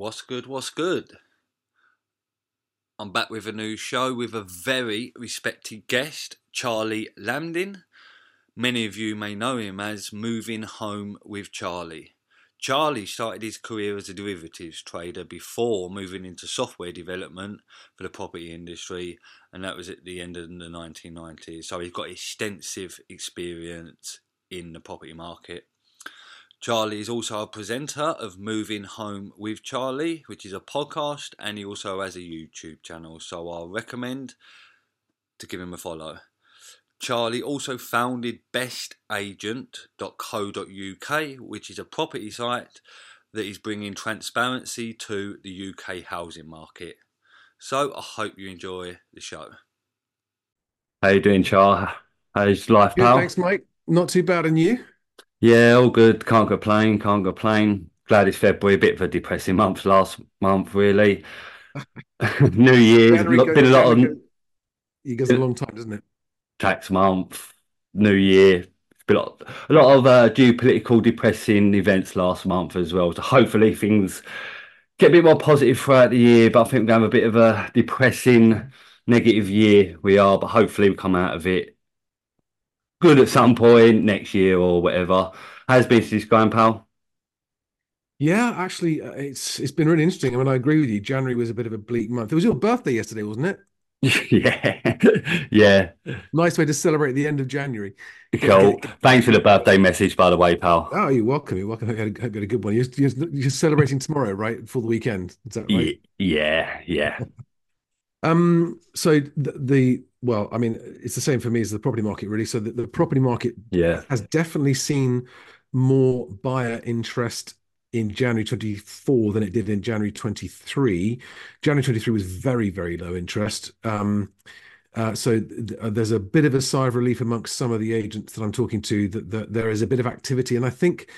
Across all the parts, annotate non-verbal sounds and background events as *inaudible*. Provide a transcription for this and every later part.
What's good? What's good? I'm back with a new show with a very respected guest, Charlie Lamdin. Many of you may know him as Moving Home with Charlie. Charlie started his career as a derivatives trader before moving into software development for the property industry, and that was at the end of the 1990s. So he's got extensive experience in the property market. Charlie is also a presenter of Moving Home with Charlie, which is a podcast, and he also has a YouTube channel. So I'll recommend to give him a follow. Charlie also founded bestagent.co.uk, which is a property site that is bringing transparency to the UK housing market. So I hope you enjoy the show. How you doing, Char? How's life, Good, pal? thanks, Mike. Not too bad, and you? Yeah, all good. Can't complain. Can't complain. Glad it's February. A bit of a depressing month last month, really. *laughs* New Year's January goes- been a lot of It goes a long time, doesn't it? tax month. New Year. A lot, a lot of uh, geopolitical depressing events last month as well. So hopefully things get a bit more positive throughout the year. But I think we're going to have a bit of a depressing, negative year. We are, but hopefully we come out of it good at some point next year or whatever. How's business going, pal? Yeah, actually, uh, it's it's been really interesting. I mean, I agree with you. January was a bit of a bleak month. It was your birthday yesterday, wasn't it? *laughs* Yeah, *laughs* yeah, Nice way to celebrate the end of January. cool. Thanks for the birthday message, by the way, pal. Oh, you're welcome. You're welcome. I had a, had a good one. You're, you're, you're celebrating tomorrow, right? For the weekend. Is that right? Yeah, yeah, *laughs* Um, so the, the well, I mean, it's the same for me as the property market, really. So the, the property market yeah, has definitely seen more buyer interest in January 24 than it did in January 23. January 23 was very, very low interest. Um, uh, so th- uh, there's a bit of a sigh of relief amongst some of the agents that I'm talking to that, that there is a bit of activity, and I think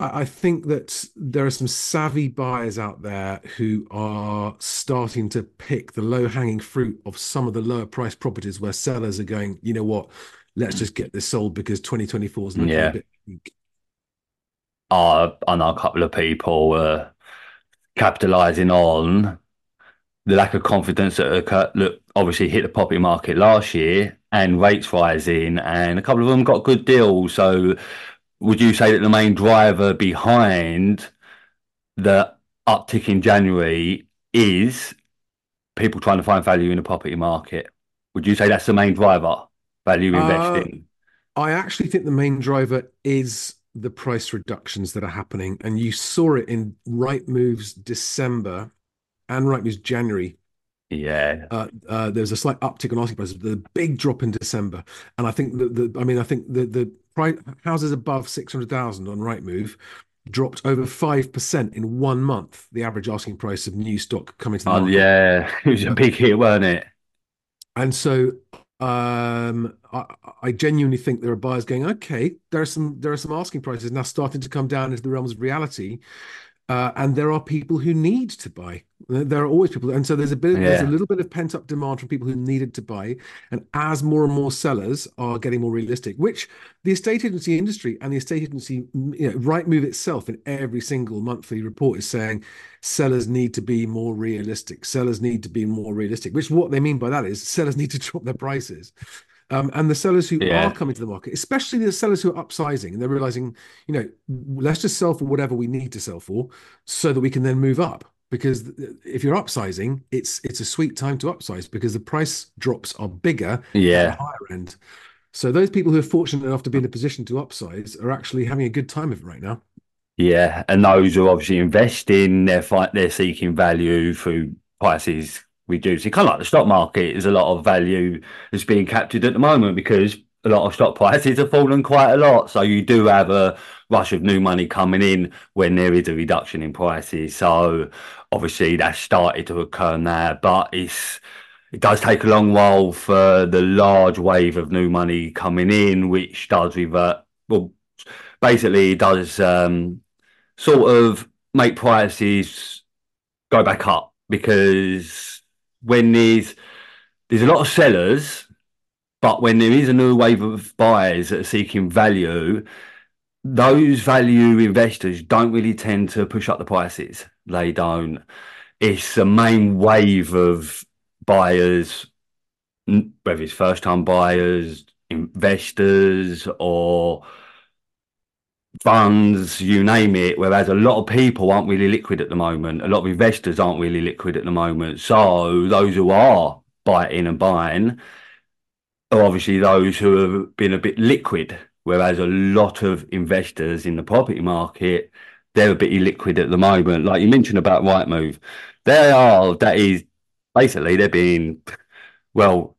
I think that there are some savvy buyers out there who are starting to pick the low-hanging fruit of some of the lower price properties where sellers are going, you know what, let's just get this sold because 2024 is looking Yeah. a bit weak. Uh, I know a couple of people uh, capitalizing on the lack of confidence that occurred, look, obviously hit the property market last year and rates rising, and a couple of them got good deals. So, would you say that the main driver behind the uptick in January is people trying to find value in the property market? Would you say that's the main driver, value Uh, investing? I actually think the main driver is the price reductions that are happening, and you saw it in Rightmove's December and Rightmove's January Yeah, uh, uh, there's a slight uptick on asking prices, but a big drop in December. And I think the, the I mean, I think the the price houses above six hundred thousand on Rightmove dropped over five percent in one month. The average asking price of new stock coming to the oh, market. yeah, *laughs* it was a big hit, weren't it? And so um, I, I genuinely think there are buyers going, okay, there are some there are some asking prices now starting to come down into the realms of reality. Uh, and there are people who need to buy. There are always people, and so there's a bit, there's a little bit of pent up demand from people who needed to buy. And as more and more sellers are getting more realistic, which the estate agency industry and the estate agency, you know, Rightmove itself in every single monthly report is saying sellers need to be more realistic. Sellers need to be more realistic. Which what they mean by that is sellers *laughs* need to drop their prices. Um, and the sellers who Yeah. are coming to the market, especially the sellers who are upsizing, and they're realizing, you know, let's just sell for whatever we need to sell for, so that we can then move up. Because if you're upsizing, it's it's a sweet time to upsize because the price drops are bigger at Yeah, higher end. So those people who are fortunate enough to be in a position to upsize are actually having a good time of it right now. yeah, and those who are obviously investing, they're they're seeking value through prices reducing. Kind of like the stock market, there's a lot of value that's being captured at the moment because a lot of stock prices have fallen quite a lot. So you do have a rush of new money coming in when there is a reduction in prices. So obviously that's started to occur now, but it's it does take a long while for the large wave of new money coming in, which does revert. Well, basically, does um, sort of make prices go back up because when there's there's a lot of sellers, but when there is a new wave of buyers that are seeking value, those value investors don't really tend to push up the prices. They don't. It's the main wave of buyers, whether it's first time buyers, investors, or funds, you name it. Whereas a lot of people aren't really liquid at the moment. A lot of investors aren't really liquid at the moment. So those who are biting and buying are obviously those who have been a bit liquid. Whereas a lot of investors in the property market, they're a bit illiquid at the moment. Like you mentioned about Rightmove, they are, that is basically they're being, well,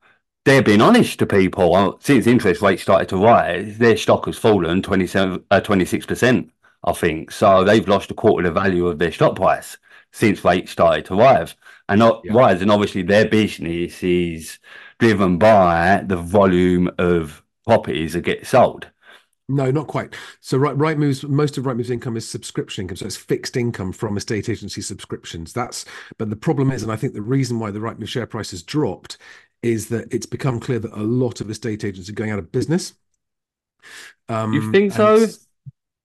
they're being honest to people. Since interest rates started to rise, their stock has fallen 27, uh, 26%, I think. So they've lost a quarter of the value of their stock price since rates started to rise. And not yeah. rise, and obviously their business is driven by the volume of properties that get sold. No, not quite. So right, Rightmove's most of Rightmove's income is subscription income, so it's fixed income from estate agency subscriptions. That's but the problem is, and I think the reason why the Rightmove share price has dropped is that it's become clear that a lot of estate agents are going out of business. Um, you think so?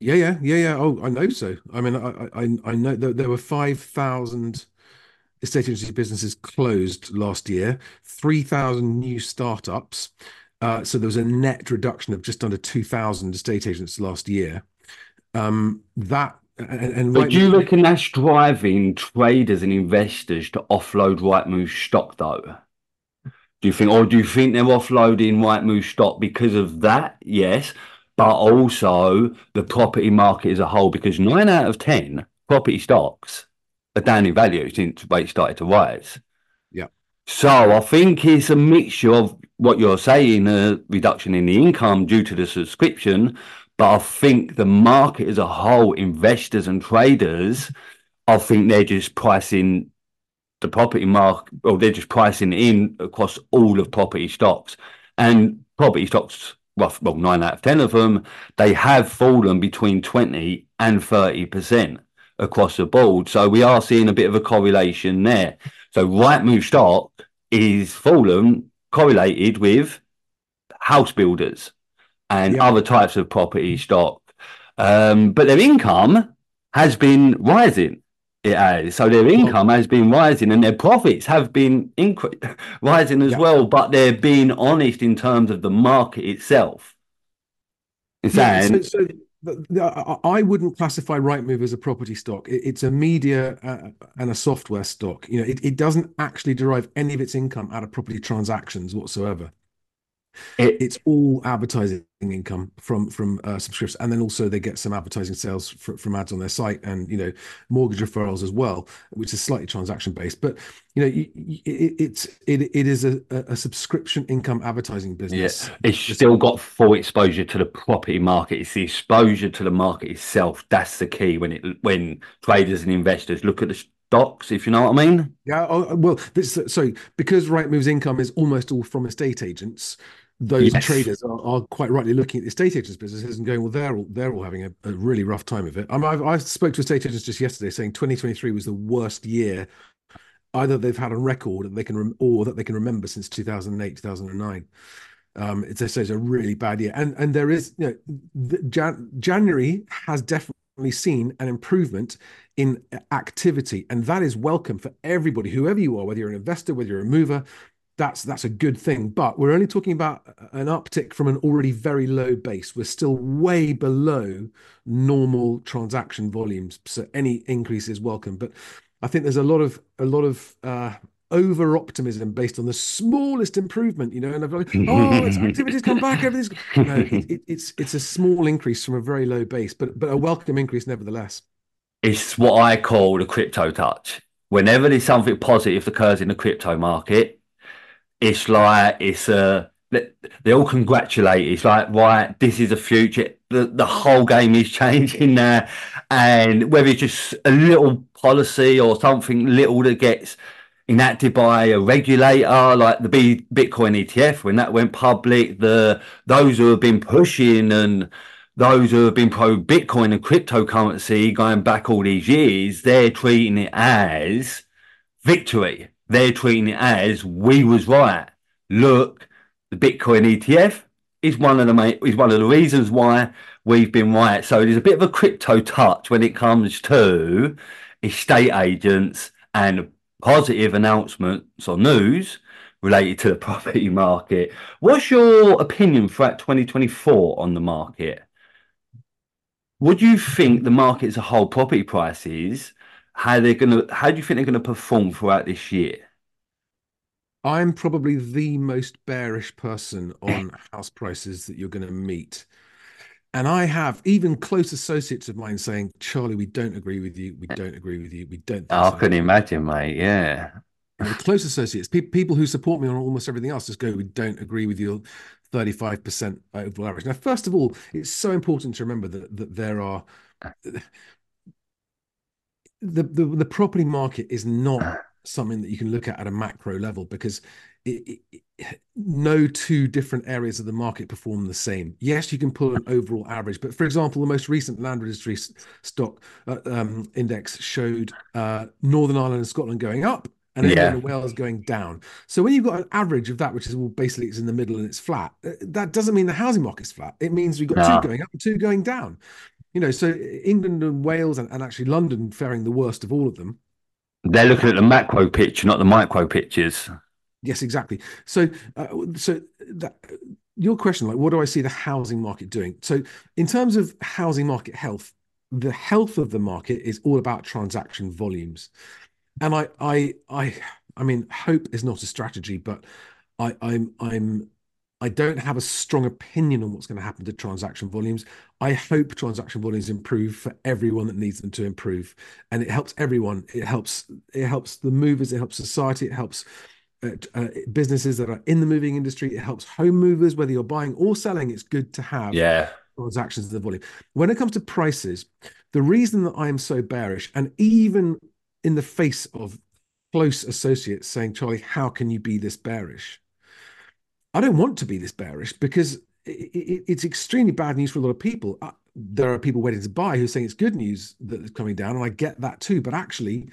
Yeah, yeah, yeah, yeah. Oh, I know so. I mean, I I, I know that there were five thousand estate agency businesses closed last year, three thousand new startups. Uh, so there was a net reduction of just under two thousand estate agents last year. Um, that and, and but right do you reckon that's driving traders and investors to offload Rightmove stock though? Do you think, or do you think they're offloading Rightmove stock because of that? Yes, but also the property market as a whole, because nine out of ten property stocks are down in value since rates started to rise. Yeah. So I think it's a mixture of what you're saying, a reduction in the income due to the subscription, but I think the market as a whole, investors and traders, I think they're just pricing the property market, or they're just pricing in across all of property stocks. And property stocks, well, well, nine out of 10 of them, they have fallen between 20 and 30% across the board. So we are seeing a bit of a correlation there. So Rightmove stock is fallen correlated with house builders and yeah. other types of property stock. Um, but their income has been rising. It has. So their income has been rising and their profits have been incre- *laughs* rising as yeah. well, but they're being honest in terms of the market itself. It's yeah, so, so I wouldn't classify Rightmove as a property stock. It's a media uh, and a software stock. You know, it, it doesn't actually derive any of its income out of property transactions whatsoever. It, it's all advertising income from from uh, subscriptions, and then also they get some advertising sales for, from ads on their site, and you know mortgage referrals as well, which is slightly transaction based. But you know, it, it's it it is a, a subscription income advertising business. Yeah, it's still got full exposure to the property market. It's the exposure to the market itself that's the key when it when traders and investors look at the stocks, if you know what I mean. Yeah. Oh, well, this so because Rightmove's income is almost all from estate agents those yes. traders are, are, quite rightly looking at the estate agents businesses and going, well, they're all they're all having a, a really rough time of it. I, mean, I've, I spoke to a estate agents just yesterday saying 2023 was the worst year either they've had on record that they can rem- or that they can remember since 2008 2009 um it's, it's a really bad year and and there is you know Jan- january has definitely seen an improvement in activity and that is welcome for everybody whoever you are whether you're an investor whether you're a mover that's that's a good thing. But we're only talking about an uptick from an already very low base. We're still way below normal transaction volumes, so any increase is welcome. But I think there's a lot of a lot of uh, over optimism based on the smallest improvement. You know, and like, *laughs* oh, its activities come back. Everything's no, it, it, it's it's a small increase from a very low base, but but a welcome increase nevertheless. It's what I call the crypto touch. Whenever there's something positive occurs in the crypto market, it's like it's a they all congratulate. It's like right, this is a future. The the whole game is *laughs* changing now, and whether it's just a little policy or something little that gets enacted by a regulator like the B, Bitcoin ETF when that went public, the those who have been pushing and those who have been pro Bitcoin and cryptocurrency going back all these years, they're treating it as victory they're treating it as we was right. Look, the Bitcoin ETF is one of the main, is one of the reasons why we've been right. So there's a bit of a crypto touch when it comes to estate agents and positive announcements or news related to the *laughs* property market. What's your opinion throughout 2024 on the market? Would you think the market as a whole, property prices, how they're gonna, how do you think they're gonna perform throughout this year? I'm probably the most bearish person *laughs* on house prices that you're going to meet. And I have even close associates of mine saying, Charlie, we don't agree with you. We don't agree with you. We don't. Oh, I so. can imagine, mate. Yeah. And close associates, pe- people who support me on almost everything else, just go, we don't agree with your 35% overall average. Now, first of all, it's so important to remember that, that there are the, the, the property market is not something that you can look at at a macro level because it, it, no two different areas of the market perform the same. Yes, you can pull an overall average, but for example, the most recent land registry stock uh, um, index showed uh, Northern Ireland and Scotland going up and England yeah. and Wales going down. So when you've got an average of that, which is well, basically it's in the middle and it's flat, uh, that doesn't mean the housing market's flat. It means we've got no. two going up and two going down. You know, so England and Wales and, and actually London faring the worst of all of them. They're looking at the macro picture, not the micro pictures. Yes, exactly. So, uh, so that, your question, like, what do I see the housing market doing? So, in terms of housing market health, the health of the market is all about transaction volumes, and I, I, I, I mean, hope is not a strategy, but I, I'm, I'm I don't have a strong opinion on what's going to happen to transaction volumes. I hope transaction volumes improve for everyone that needs them to improve, and it helps everyone. It helps. It helps the movers. It helps society. It helps uh, uh, businesses that are in the moving industry. It helps home movers, whether you're buying or selling. It's good to have yeah transactions in the volume. When it comes to prices, the reason that I am so bearish, and even in the face of close associates saying, "Charlie, how can you be this bearish?" I don't want to be this bearish because it, it, it's extremely bad news for a lot of people. Uh, there are people waiting to buy who are saying it's good news that it's coming down, and I get that too. But actually,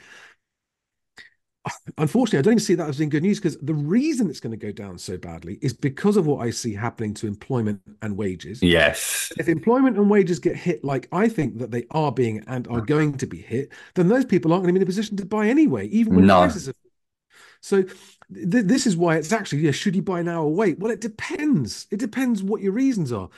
*sighs* unfortunately, I don't even see that as being good news because the reason it's going to go down so badly is because of what I see happening to employment and wages. Yes. If employment and wages get hit like I think that they are being and are going to be hit, then those people aren't going to be in a position to buy anyway, even when no. prices are. So th- this is why it's actually yeah should you buy now or wait? Well it depends. It depends what your reasons are.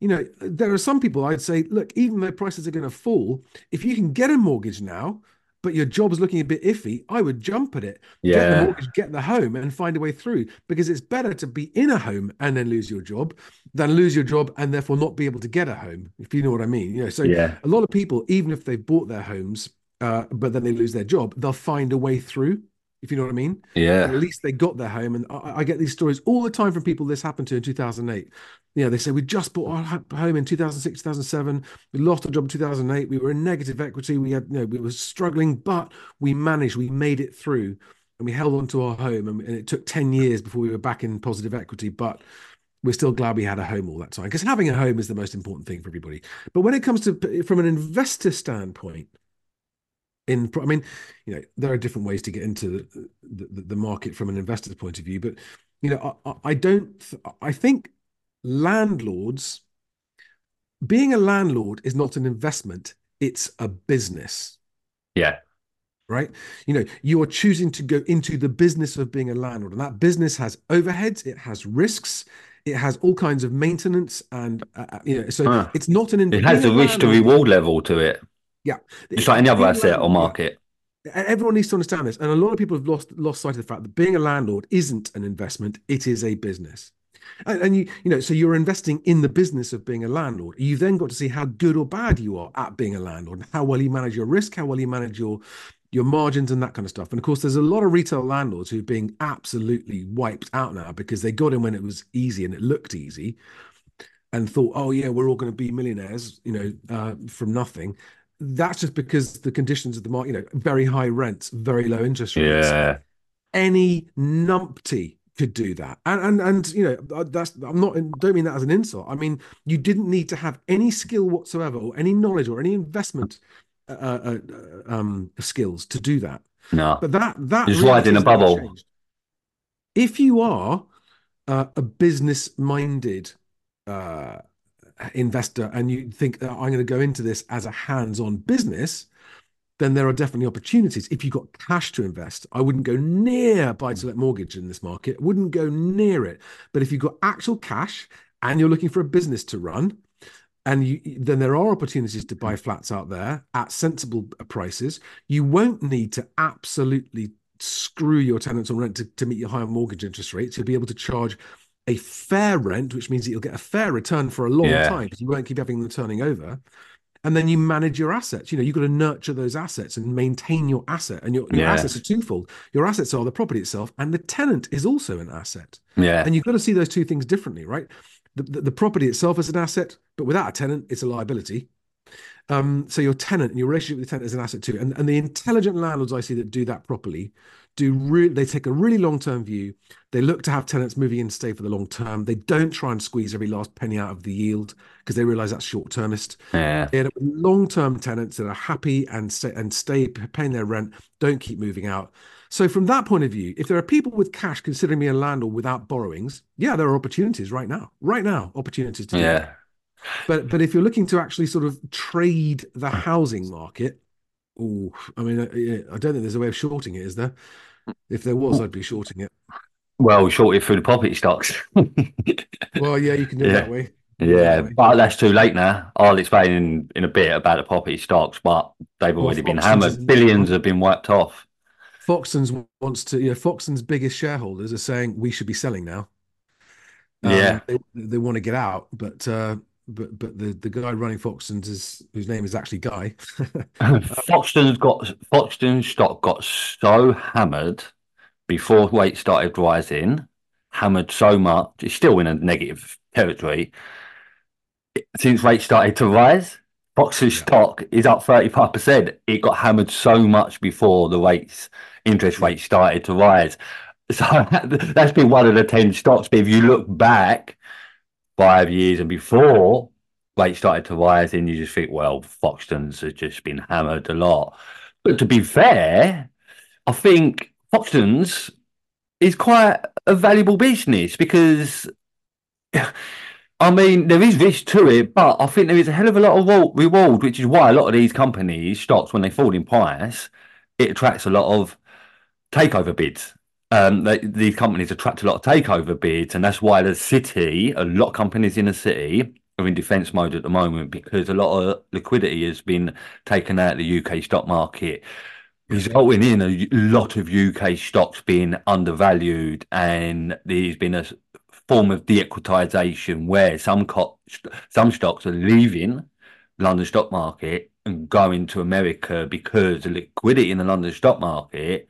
You know there are some people i'd say look even though prices are going to fall if you can get a mortgage now but your job is looking a bit iffy i would jump at it. Yeah. get the mortgage get the home and find a way through because it's better to be in a home and then lose your job than lose your job and therefore not be able to get a home if you know what i mean. You know so yeah. a lot of people even if they've bought their homes uh, but then they lose their job they'll find a way through if you know what I mean. Yeah. at least they got their home. And I, I, get these stories all the time from people this happened to in 2008. You know, they say, we just bought our home in 2006, 2007. We lost our job in 2008. We were in negative equity. We had, you know, we were struggling, but we managed, we made it through and we held on to our home. And, and it took 10 years before we were back in positive equity. But we're still glad we had a home all that time because having a home is the most important thing for everybody. But when it comes to, from an investor standpoint, in i mean you know there are different ways to get into the, the, the market from an investor's point of view but you know I, I don't i think landlords being a landlord is not an investment it's a business. Yeah. Right? You know you are choosing to go into the business of being a landlord and that business has overheads it has risks it has all kinds of maintenance and uh, uh you know so huh. it's not an it has a risk to reward level to it yeah, just like any other asset or market. Everyone needs to understand this, and a lot of people have lost lost sight of the fact that being a landlord isn't an investment; it is a business. And, and, you you know, so you're investing in the business of being a landlord. You've then got to see how good or bad you are at being a landlord, how well you manage your risk, how well you manage your your margins and that kind of stuff. And of course, there's a lot of retail landlords who are being absolutely wiped out now because they got in when it was easy and it looked easy, and thought, oh yeah, we're all going to be millionaires, you know, uh, from nothing that's just because the conditions of the market, you know, very high rents, very low interest rates. Yeah. Any numpty could do that. And and and you know, uh, that's I'm not don't mean that as an insult. I mean, you didn't need to have any skill whatsoever or any knowledge or any investment uh, uh, uh um skills to do that. No. But that that just really in a bubble. Changed. If you are uh, a business minded uh investor and you think that I'm going to go into this as a hands-on business, then there are definitely opportunities. If you've got cash to invest, I wouldn't go near buy-to-let mm. mortgage in this market. Wouldn't go near it. But if you've got actual cash and you're looking for a business to run, and you, then there are opportunities to buy flats out there at sensible uh, prices. You won't need to absolutely screw your tenants on rent to, to meet your higher mortgage interest rates. You'll be able to charge a fair rent, which means that you'll get a fair return for a long yeah. time because you won't keep having them turning over. And then you manage your assets. You know, you've got to nurture those assets and maintain your asset. And your, your yeah. assets are twofold. Your assets are the property itself, and the tenant is also an asset. Yeah. And you've got to see those two things differently, right? The, the, the property itself is an asset, but without a tenant, it's a liability. Um, so your tenant and your relationship with the tenant is an asset too. And, and the intelligent landlords I see that do that properly do re- they take a really long term view. They look to have tenants moving in to stay for the long term. They don't try and squeeze every last penny out of the yield because they realize that's short termist. Yeah. Long term tenants that are happy and stay and stay paying their rent, don't keep moving out. So from that point of view, if there are people with cash considering me a landlord without borrowings, yeah, there are opportunities right now. Right now, opportunities to yeah. But but if you're looking to actually sort of trade the housing market, oh, I mean, I, I don't think there's a way of shorting it, is there? If there was, I'd be shorting it. Well, short it through the property stocks. *laughs* well, yeah, you can do yeah. that way. Yeah, but that's too late now. I'll explain in, in a bit about the property stocks, but they've well, already been hammered. Billions have been wiped off. Foxtons wants to, you know, Foxtons' biggest shareholders are saying we should be selling now. Um, yeah, they, they, want to get out, but uh, but but the the guy running Foxtons is whose name is actually Guy. *laughs* *laughs* Um, Foxton's got Foxton's stock got so hammered before rates started rising, hammered so much. It's still in a negative territory. Since rates started to rise, Fox's yeah. stock is up thirty five percent. It got hammered so much before the rates interest rates started to rise. *laughs* So that's been one of the ten stocks. But if you look back five years and before rates started to rise, and you just think, well, Foxtons has just been hammered a lot. But to be fair, I think Foxtons is quite a valuable business because, *sighs* I mean, there is risk to it, but I think there is a hell of a lot of reward, which is why a lot of these companies, stocks, when they fall in price, it attracts a lot of takeover bids um, they, these companies attract a lot of takeover bids, and that's why the city, a lot of companies in the city, are in defence mode at the moment because a lot of liquidity has been taken out of the UK stock market, resulting in a lot of UK stocks being undervalued, and there's been a form of de-equitization where some co- some stocks are leaving London stock market and going to America because the liquidity in the London stock market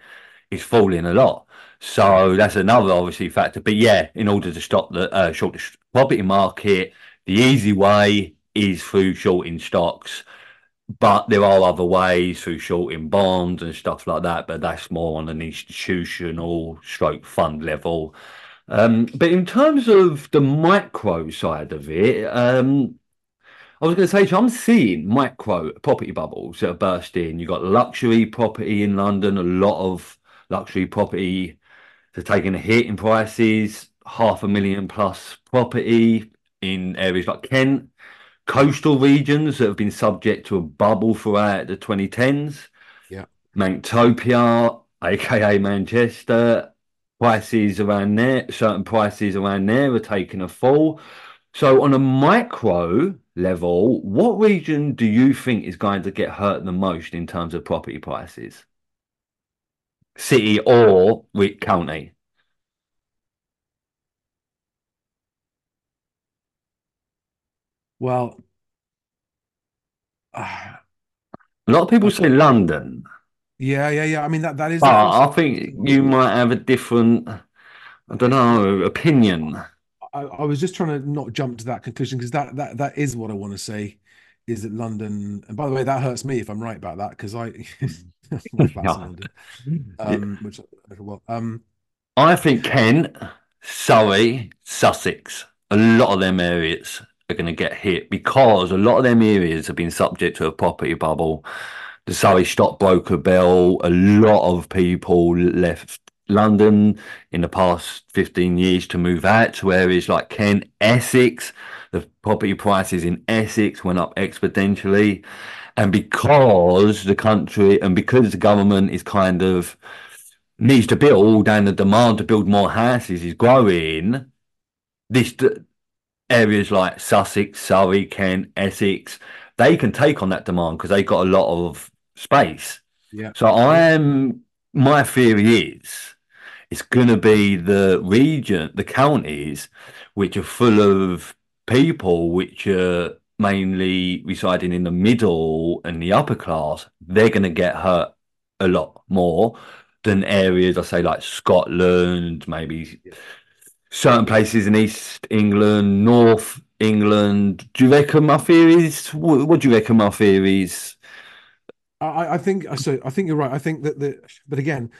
is falling a lot. So that's another obviously factor. But yeah, in order to stop the uh, short property market, the easy way is through shorting stocks. But there are other ways through shorting bonds and stuff like that. But that's more on an institutional stroke fund level. Um, but in terms of the micro side of it, um, I was going to say, so I'm seeing micro property bubbles that are bursting. You've got luxury property in London, a lot of luxury property they're taking a hit in prices, half a million plus property in areas like Kent, coastal regions that have been subject to a bubble throughout the 2010s. Yeah. Manctopia, aka Manchester, prices around there, certain prices around there are taking a fall. So, on a micro level, what region do you think is going to get hurt the most in terms of property prices? City or with county? Well, uh, a lot of people say London. Yeah, yeah, yeah. I mean that that is. But I think you might have a different, I don't know, opinion. I, I was just trying to not jump to that conclusion because that that that is what I want to say. Is that London? And by the way, that hurts me if I'm right about that because I *laughs* um, which well, um, I think Kent, Surrey, Sussex, a lot of them areas are going to get hit because a lot of them areas have been subject to a property bubble. The Surrey stockbroker bill, a lot of people left London in the past 15 years to move out to areas like Kent, Essex. the property prices in Essex went up exponentially. And because the country and because the government is kind of needs to build and the demand to build more houses is growing, this areas like Sussex, Surrey, Kent, Essex, they can take on that demand because they've got a lot of space. Yeah. So I'm my theory is it's going to be the region, the counties, which are full of people which are mainly residing in the middle and the upper class. They're going to get hurt a lot more than areas, I say, like Scotland, maybe certain places in East England, North England. Do you reckon my theories? What, what do you reckon my theories? I, I think so. I think you're right. I think that the, but again,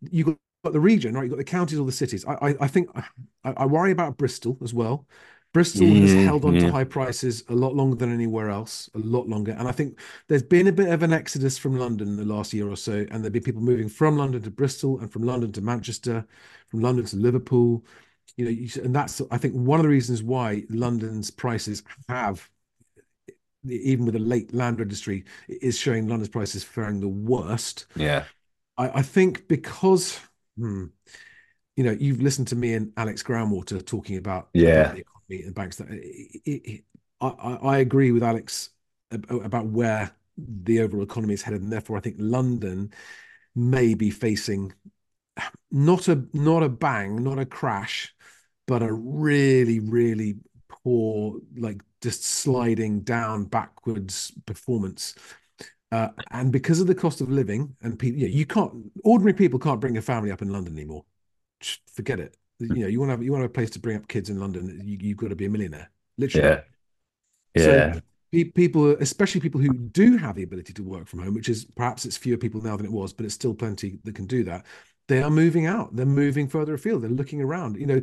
you got, got the region, right? You got the counties or the cities. I, I, I think I, I, worry about Bristol as well. Bristol yeah, has held on yeah. to high prices a lot longer than anywhere else, a lot longer. And I think there's been a bit of an exodus from London in the last year or so, and there've been people moving from London to Bristol and from London to Manchester, from London to Liverpool. You know, you, and that's I think one of the reasons why London's prices have even with a late land registry, is showing London's prices faring the worst. Yeah. I, I think because, hmm, you know, you've listened to me and Alex Groundwater talking about, yeah. the economy and banks. That it, it, I, I agree with Alex about where the overall economy is headed, and therefore I think London may be facing not a not a bang, not a crash, but a really really poor like just sliding down backwards performance. Uh, and because of the cost of living, and people, you, know, you can't ordinary people can't bring a family up in London anymore. Forget it. Hmm. You know, you want to have you want to have a place to bring up kids in London. You, you've got to be a millionaire, literally. Yeah. Yeah. So people, especially people who do have the ability to work from home, which is perhaps it's fewer people now than it was, but it's still plenty that can do that. They are moving out. They're moving further afield. They're looking around. You know,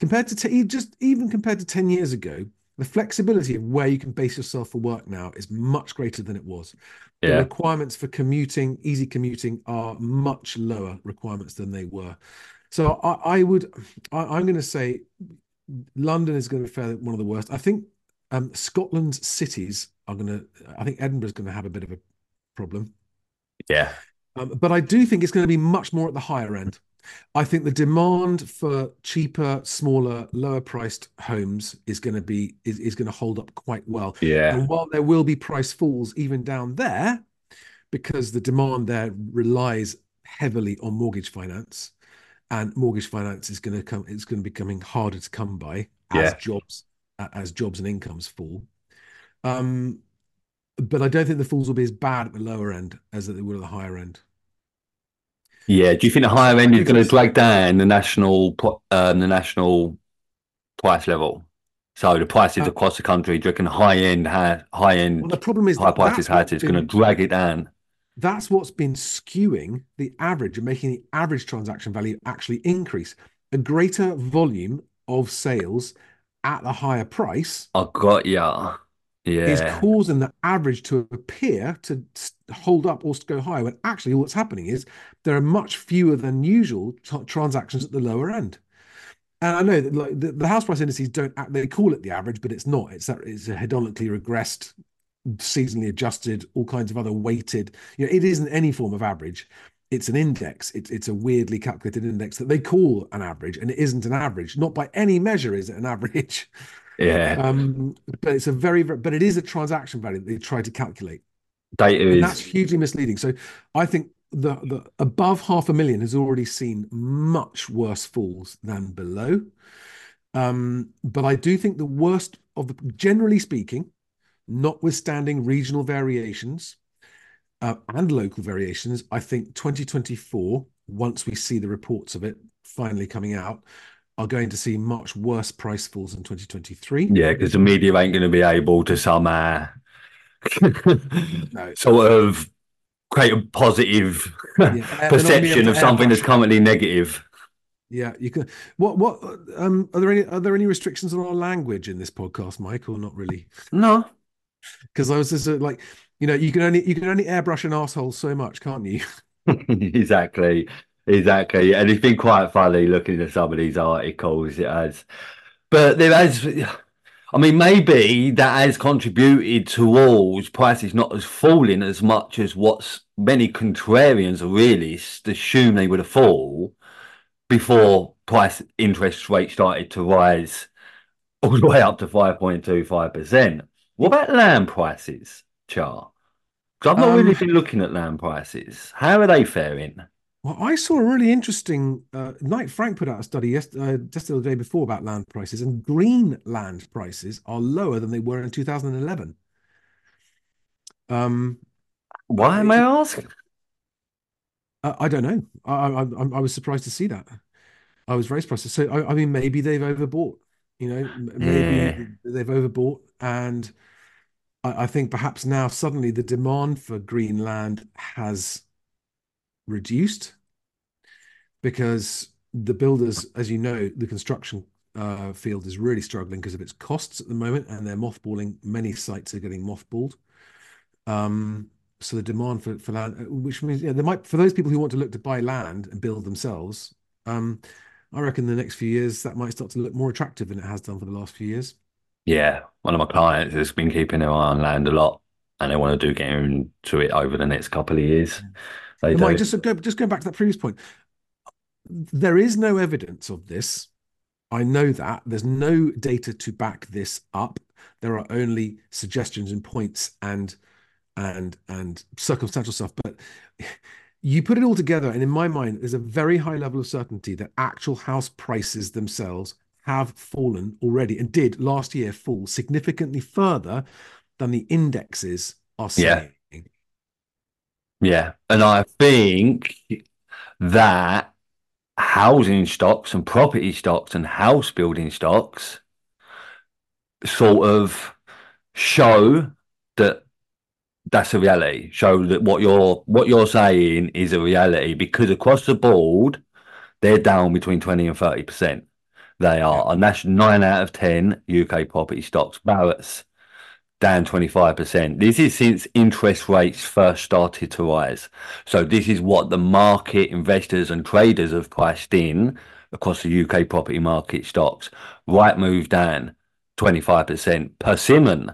compared to t- just even compared to ten years ago, the flexibility of where you can base yourself for work now is much greater than it was. Yeah. The requirements for commuting, easy commuting, are much lower requirements than they were. So I, I would, I, am going to say, London is going to fare one of the worst. I think um, Scotland's cities are going to. I think Edinburgh is going to have a bit of a problem. Yeah. Um, but I do think it's going to be much more at the higher end. I think the demand for cheaper, smaller, lower priced homes is going to be is, is going to hold up quite well. Yeah. And while there will be price falls even down there, because the demand there relies heavily on mortgage finance, and mortgage finance is going to come it's going to be becoming harder to come by as yeah. jobs as jobs and incomes fall. Um, but I don't think the falls will be as bad at the lower end as they will at the higher end. Yeah, do you think the higher end is going to drag down the national um, the national price level? So the prices uh, across the country, do you reckon high end high end well, the problem is high prices houses going to drag it down? That's what's been skewing the average and making the average transaction value actually increase. A greater volume of sales at a higher price. I got ya yeah. is causing the average to appear to hold up or to go higher when actually what's happening is there are much fewer than usual transactions at the lower end and i know that like the, the, house price indices don't act, they call it the average but it's not it's a, it's a hedonically regressed seasonally adjusted all kinds of other weighted you know it isn't any form of average it's an index it's, it's a weirdly calculated index that they call an average and it isn't an average not by any measure is it an average yeah. Um, but it's a very, very, but it is a transaction value that they try to calculate. Data and is... that's hugely misleading. So I think the the above half a million has already seen much worse falls than below. Um, but I do think the worst of the, generally speaking, notwithstanding regional variations uh, and local variations, I think 2024, once we see the reports of it finally coming out, are going to see much worse price falls in 2023. Yeah, because the media ain't going to be able to somehow no. sort of create a positive yeah. perception of something that's currently negative. Yeah, you can. What? What? Um, are there any? Are there any restrictions on our language in this podcast, Mike, or not really? No, because I was just uh, like, you know, you can only you can only airbrush an asshole so much, can't you? *laughs* exactly. Exactly, and it's been quite funny looking at some of these articles it has. But there has I mean, maybe that has contributed towards prices not as falling as much as what many contrarians or realists assume they would have fall before price interest rates started to rise all the way up to 5.25%. What about land prices, Char? Because I've not Um, really been looking at land prices. How are they faring? Well, I saw a really interesting. Uh, Knight Frank put out a study yes, uh, just the other day before about land prices, and green land prices are lower than they were in 2011. Um, Why, may I ask? I, I don't know. I, I I I was surprised to see that. I was very surprised. So I, I mean, maybe they've overbought. You know, maybe they've overbought, and I, I think perhaps now suddenly the demand for green land has reduced because the builders, as you know, the construction uh, field is really struggling because of its costs at the moment, and they're mothballing. Many sites are getting mothballed. Um, so the demand for, for land, uh, which means yeah, there might for those people who want to look to buy land and build themselves, um, I reckon the next few years that might start to look more attractive than it has done for the last few years. Yeah, one of my clients has been keeping their eye on land a lot, and they want to do get into it over the next couple of years. They Mike, just go, just going back to that previous point, there is no evidence of this. I know that there's no data to back this up. There are only suggestions and points and and and circumstantial stuff. But you put it all together, and in my mind, there's a very high level of certainty that actual house prices themselves have fallen already and did last year fall significantly further than the indexes are saying. Yeah. Yeah, and I think that housing stocks and property stocks and house building stocks sort of show that that's a reality. Show that what you're what you're saying is a reality because across the board they're down between 20 and 30 percent. They are, and that's nine out of 10 UK property stocks. Barratt's down 25%. This is since interest rates first started to rise. So this is what the market investors and traders have priced in across the UK property market stocks. Rightmove down 25%. Persimmon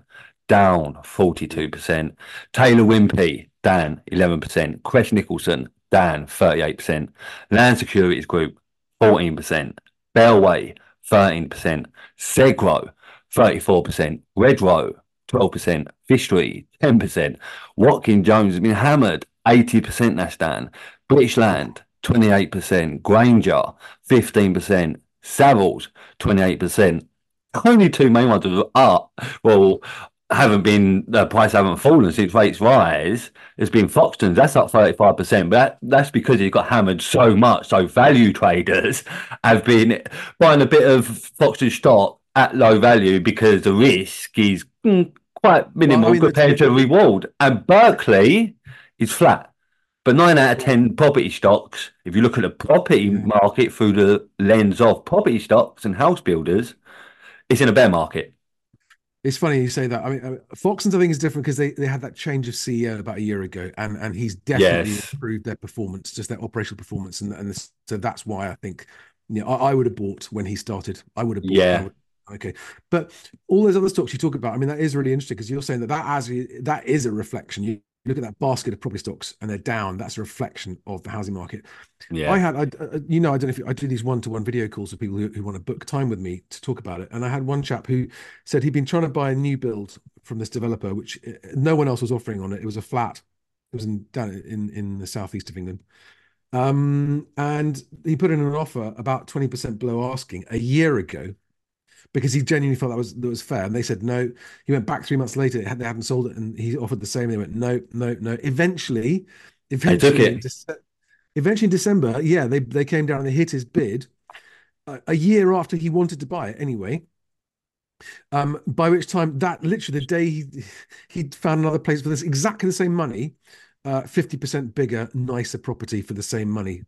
down 42%. Taylor Wimpey down 11%. Crest Nicholson down 38%. Land Securities Group 14%. Bellway 13%. Segro 34%. Redrow 12%, Vistry 10%, Watkin Jones has been hammered 80% that's down, British Land 28%, Grainger 15%, Savills 28%. Only two main ones are up, well, haven't been the price haven't fallen since rates rise. It's been Foxtons, that's up 35%, but that, that's because it got hammered so much. So value traders *laughs* have been buying a bit of Foxton stock at low value because the risk is mm, quite minimal mean, compared to reward. And Berkeley is flat. But nine out of 10 property stocks, if you look at the property market through the lens of property stocks and house builders, it's in a bear market. It's funny you say that. I mean, uh, Foxtons I think is different because they, they had that change of CEO about a year ago, and and he's definitely Yes. improved their performance, just their operational performance, and and this, so that's why I think, you know, I, I would have bought when he started. I would have bought. Yeah. okay, but all those other stocks you talk about, I mean, that is really interesting because you're saying that that as that is a reflection. You look at that basket of property stocks and they're down. That's a reflection of the housing market. Yeah. I had, I, uh, you know, I don't know if you, I do these one-to-one video calls with people who, who want to book time with me to talk about it. And I had one chap who said he'd been trying to buy a new build from this developer, which uh, no one else was offering on it. It was a flat. It was in down in in the southeast of England. Um, and he put in an offer about 20% below asking a year ago because he genuinely felt that was that was fair. And they said no. He went back three months later, they hadn't sold it, and he offered the same. They went no, no, no. Eventually, took eventually, in it. Dece- eventually in December, yeah, they they came down and they hit his bid a, a year after he wanted to buy it anyway. Um, by which time that literally the day he he'd found another place for this exactly the same money, uh, 50% bigger, nicer property for the same money.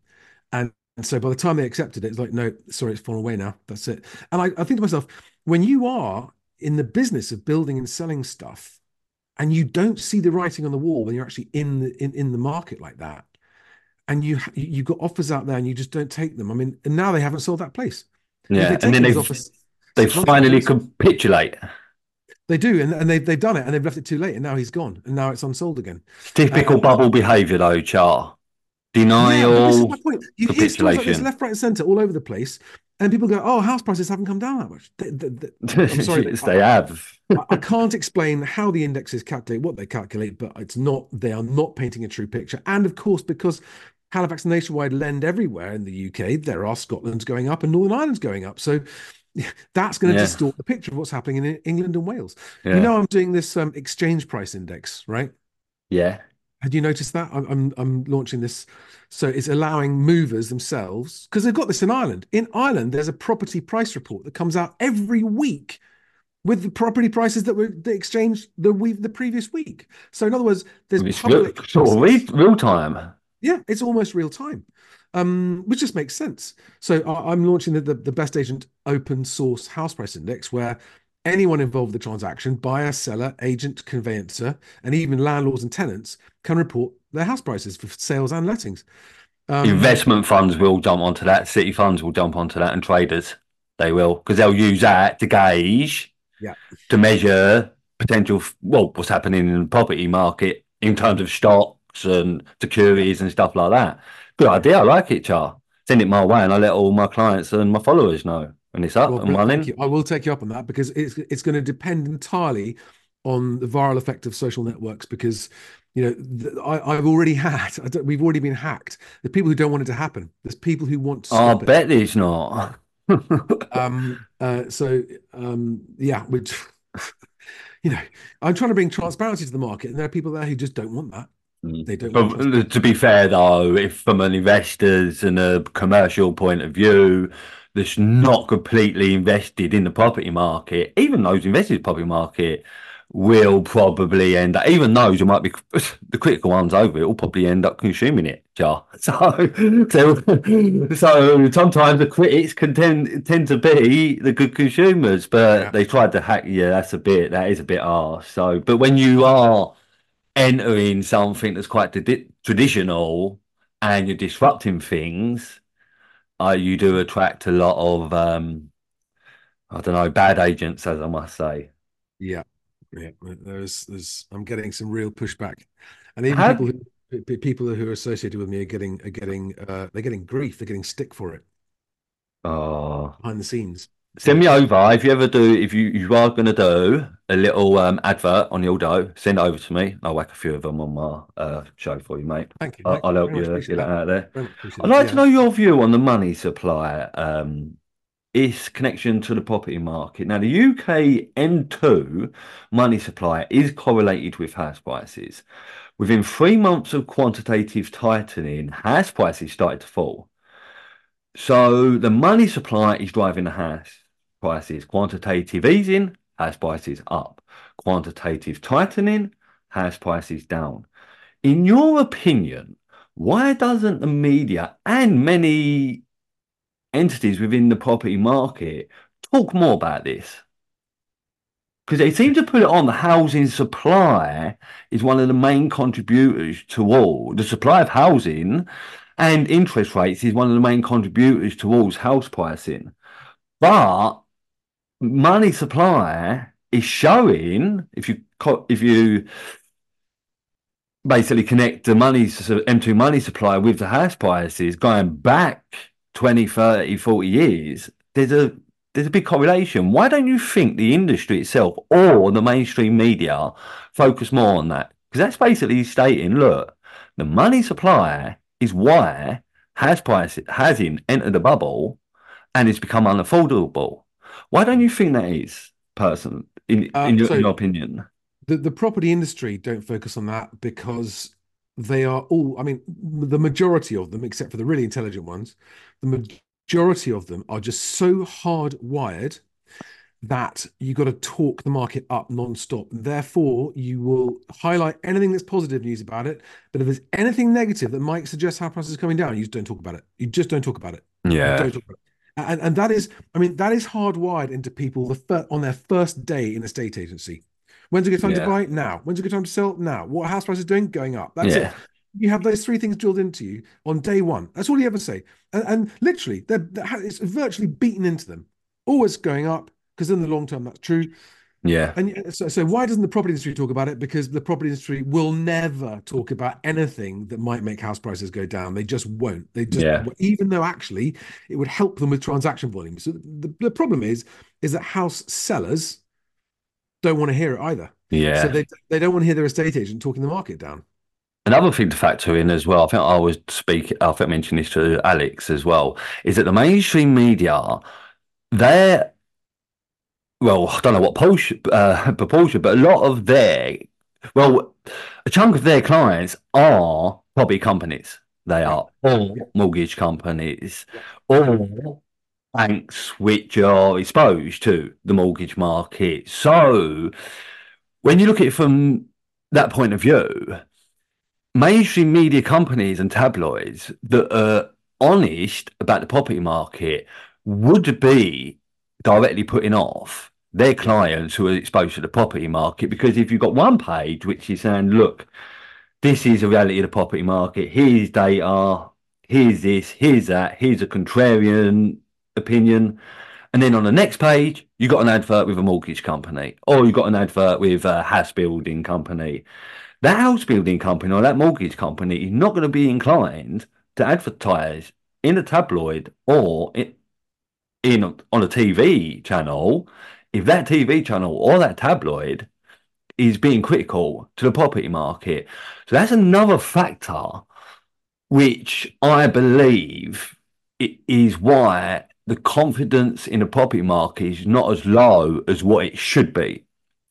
And, and so by the time they accepted it, it's like, no, sorry, it's fallen away now. That's it. And I, I think to myself, when you are in the business of building and selling stuff, and you don't see the writing on the wall when you're actually in the in, in the market like that, and you you've got offers out there and you just don't take them. I mean, and now they haven't sold that place. Yeah. they And then they they finally capitulate. They do, and, and they've they've done it, and they've left it too late, and now he's gone, and now it's unsold again. Typical Um, bubble behaviour, though, Char. Denial. my point. You hear stories like this capitulation. left, right, and centre all over the place, and people go, "Oh, house prices haven't come down that much." They, they, they- I'm sorry, *laughs* yes, I- they have. I- I can't explain how the indexes calculate what they calculate, but it's not, they are not painting a true picture. And of course, because Halifax Nationwide lend everywhere in the UK, there are Scotland's going up and Northern Ireland's going up. So *laughs* that's going to Yeah. distort the picture of what's happening in England and Wales. Yeah. You know, I'm doing this um, exchange price index, right? yeah. Had you noticed that? I'm, I'm, I'm launching this. So it's allowing movers themselves, because they've got this in Ireland. In Ireland, there's a property price report that comes out every week with the property prices that were exchanged the week the previous week. So in other words, there's It's real, sort of real, time. Yeah, it's almost real time, um, which just makes sense. So I, I'm launching the, the the best agent open source house price index, where anyone involved with the transaction, buyer, seller, agent, conveyancer, and even landlords and tenants can report their house prices for sales and lettings. Um, Investment funds will jump onto that. City funds will jump onto that, and traders they will because they'll use that to gauge, Yeah. to measure potential. Well, what's happening in the property market in terms of stocks and securities and stuff like that. Good idea. I like it, Char. Send it my way, and I let all my clients and my followers know when it's up well, and running. I will take you up on that because it's it's going to depend entirely on the viral effect of social networks because you know th- I, I've already had we've already been hacked. The people who don't want it to happen. There's people who want to I it. bet it's not. *laughs* Um, uh, so um, yeah, which *laughs* you know, I'm trying to bring transparency to the market, and there are people there who just don't want that. Mm. They don't But to be fair, though, if from an investor's and a commercial point of view, that's not completely invested in the property market, even those invested in the property market will probably end up, even those who might be *laughs* the critical ones over it, will probably end up consuming it. Jar. *laughs* So, so, so sometimes the critics can tend, tend to be the good consumers, but Yeah. they tried to hack. Yeah, that's a bit, that is a bit harsh. So, but when you are entering something that's quite tradi- traditional and you're disrupting things, uh, you do attract a lot of, um, I don't know, bad agents, as I must say. Yeah, yeah. There's, there's. I'm getting some real pushback, and even Have- people who people who are associated with me are getting are getting uh, they're getting grief. They're getting stick for it Oh, behind the scenes. Send me over if you ever do. If you you are going to do a little um, advert on your Yildo, send it over to me. I'll whack a few of them on my uh, show for you, mate. Thank you. I'll, I'll help you get that. out there. Very much appreciate I'd like to know your view on the money supply, um, its connection to the property market. Now, the UK M2 money supply is correlated with house prices. Within three months of quantitative tightening, house prices started to fall. So the money supply is driving the house prices. Quantitative easing, house prices up. Quantitative tightening, house prices down. In your opinion, why doesn't the media and many entities within the property market talk more about this? Because they seem to put it on the housing supply is one of the main contributors to all the supply of housing and interest rates is one of the main contributors towards house pricing. But money supply is showing if you if you basically connect the money so M2 money supply with the house prices going back 20 30 40 years there's a there's a big correlation. Why don't you think the industry itself or the mainstream media focus more on that? Because that's basically stating look the money supply is why house prices hasn't entered the bubble and it's become unaffordable why don't you think that is person in, Uh, in, your, so- in your opinion? The the property industry don't focus on that because they are all i mean the majority of them except for the really intelligent ones the majority of them are just so hardwired that you got to talk the market up non-stop. Therefore you will highlight anything that's positive news about it but if there's anything negative that might suggest how prices are coming down you just don't talk about it. You just don't talk about it. Yeah. don't talk about it. And, and that is, I mean, that is hardwired into people the fir- on their first day in a state agency. When's a good time Yeah. to buy? Now. When's a good time to sell? Now. What house price is doing? Going up. That's yeah it. You have those three things drilled into you on day one. That's all you ever say. And, and literally, they're, they're, it's virtually beaten into them. Always going up because in the long term, that's true. Yeah. And so, so why doesn't the property industry talk about it? Because the property industry will never talk about anything that might make house prices go down. They just won't. They just, Yeah. even though actually it would help them with transaction volume. So the, the problem is, is that house sellers don't want to hear it either. Yeah. So they they don't want to hear their estate agent talking the market down. Another thing to factor in as well, I think I was speak, I think I mentioned this to Alex as well, is that the mainstream media, they're, well, I don't know what portion, uh, *laughs* proportion, but a lot of their, well, a chunk of their clients are property companies. They are all mortgage companies, all banks which are exposed to the mortgage market. So when you look at it from that point of view, mainstream media companies and tabloids that are honest about the property market would be directly putting off their clients who are exposed to the property market because if you've got one page which is saying, look, this is the reality of the property market, here's data, here's this, here's that, here's a contrarian opinion. And then on the next page, you've got an advert with a mortgage company, or you've got an advert with a house building company. That house building company or that mortgage company is not going to be inclined to advertise in a tabloid or in, in on a TV channel if that TV channel or that tabloid is being critical to the property market. So that's another factor which I believe is why the confidence in the property market is not as low as what it should be.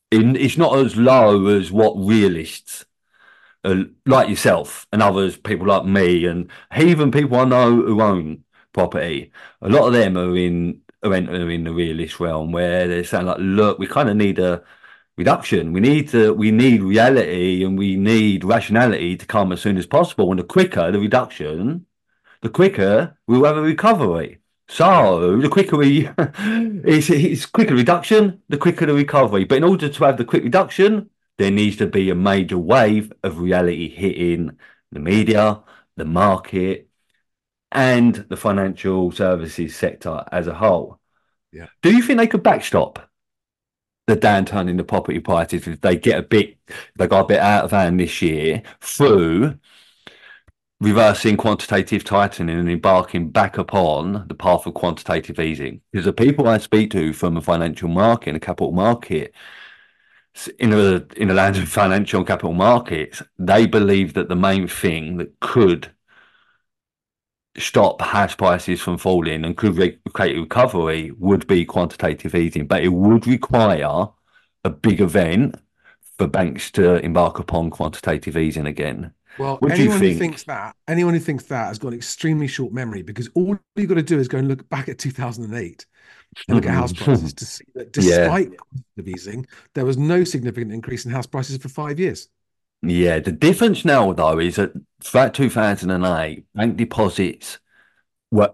It's not as low as what realists uh, like yourself and others, people like me, and even people I know who own property. A lot of them are in are entering in the realist realm where they're saying like, look, we kind of need a reduction. We need to we need reality and we need rationality to come as soon as possible. And the quicker the reduction, the quicker we'll have a recovery. So the quicker we *laughs* it's, it's quicker reduction, the quicker the recovery. But in order to have the quick reduction, there needs to be a major wave of reality hitting the media, the market, and the financial services sector as a whole. Yeah. Do you think they could backstop the downturn in the property prices if they get a bit, they got a bit out of hand this year through reversing quantitative tightening and embarking back upon the path of quantitative easing? Because the people I speak to from the financial market and the capital market in the in the *laughs* land of financial and capital markets, they believe that the main thing that could stop house prices from falling and could re- create a recovery would be quantitative easing, but it would require a big event for banks to embark upon quantitative easing again. Well, What do you anyone who thinks that, anyone who thinks that has got an extremely short memory because all you've got to do is go and look back at 2008 and look at house hmm. prices to see that *laughs* Yeah. despite the easing, there was no significant increase in house prices for five years. Yeah, the difference now though is that throughout 2008, bank deposits were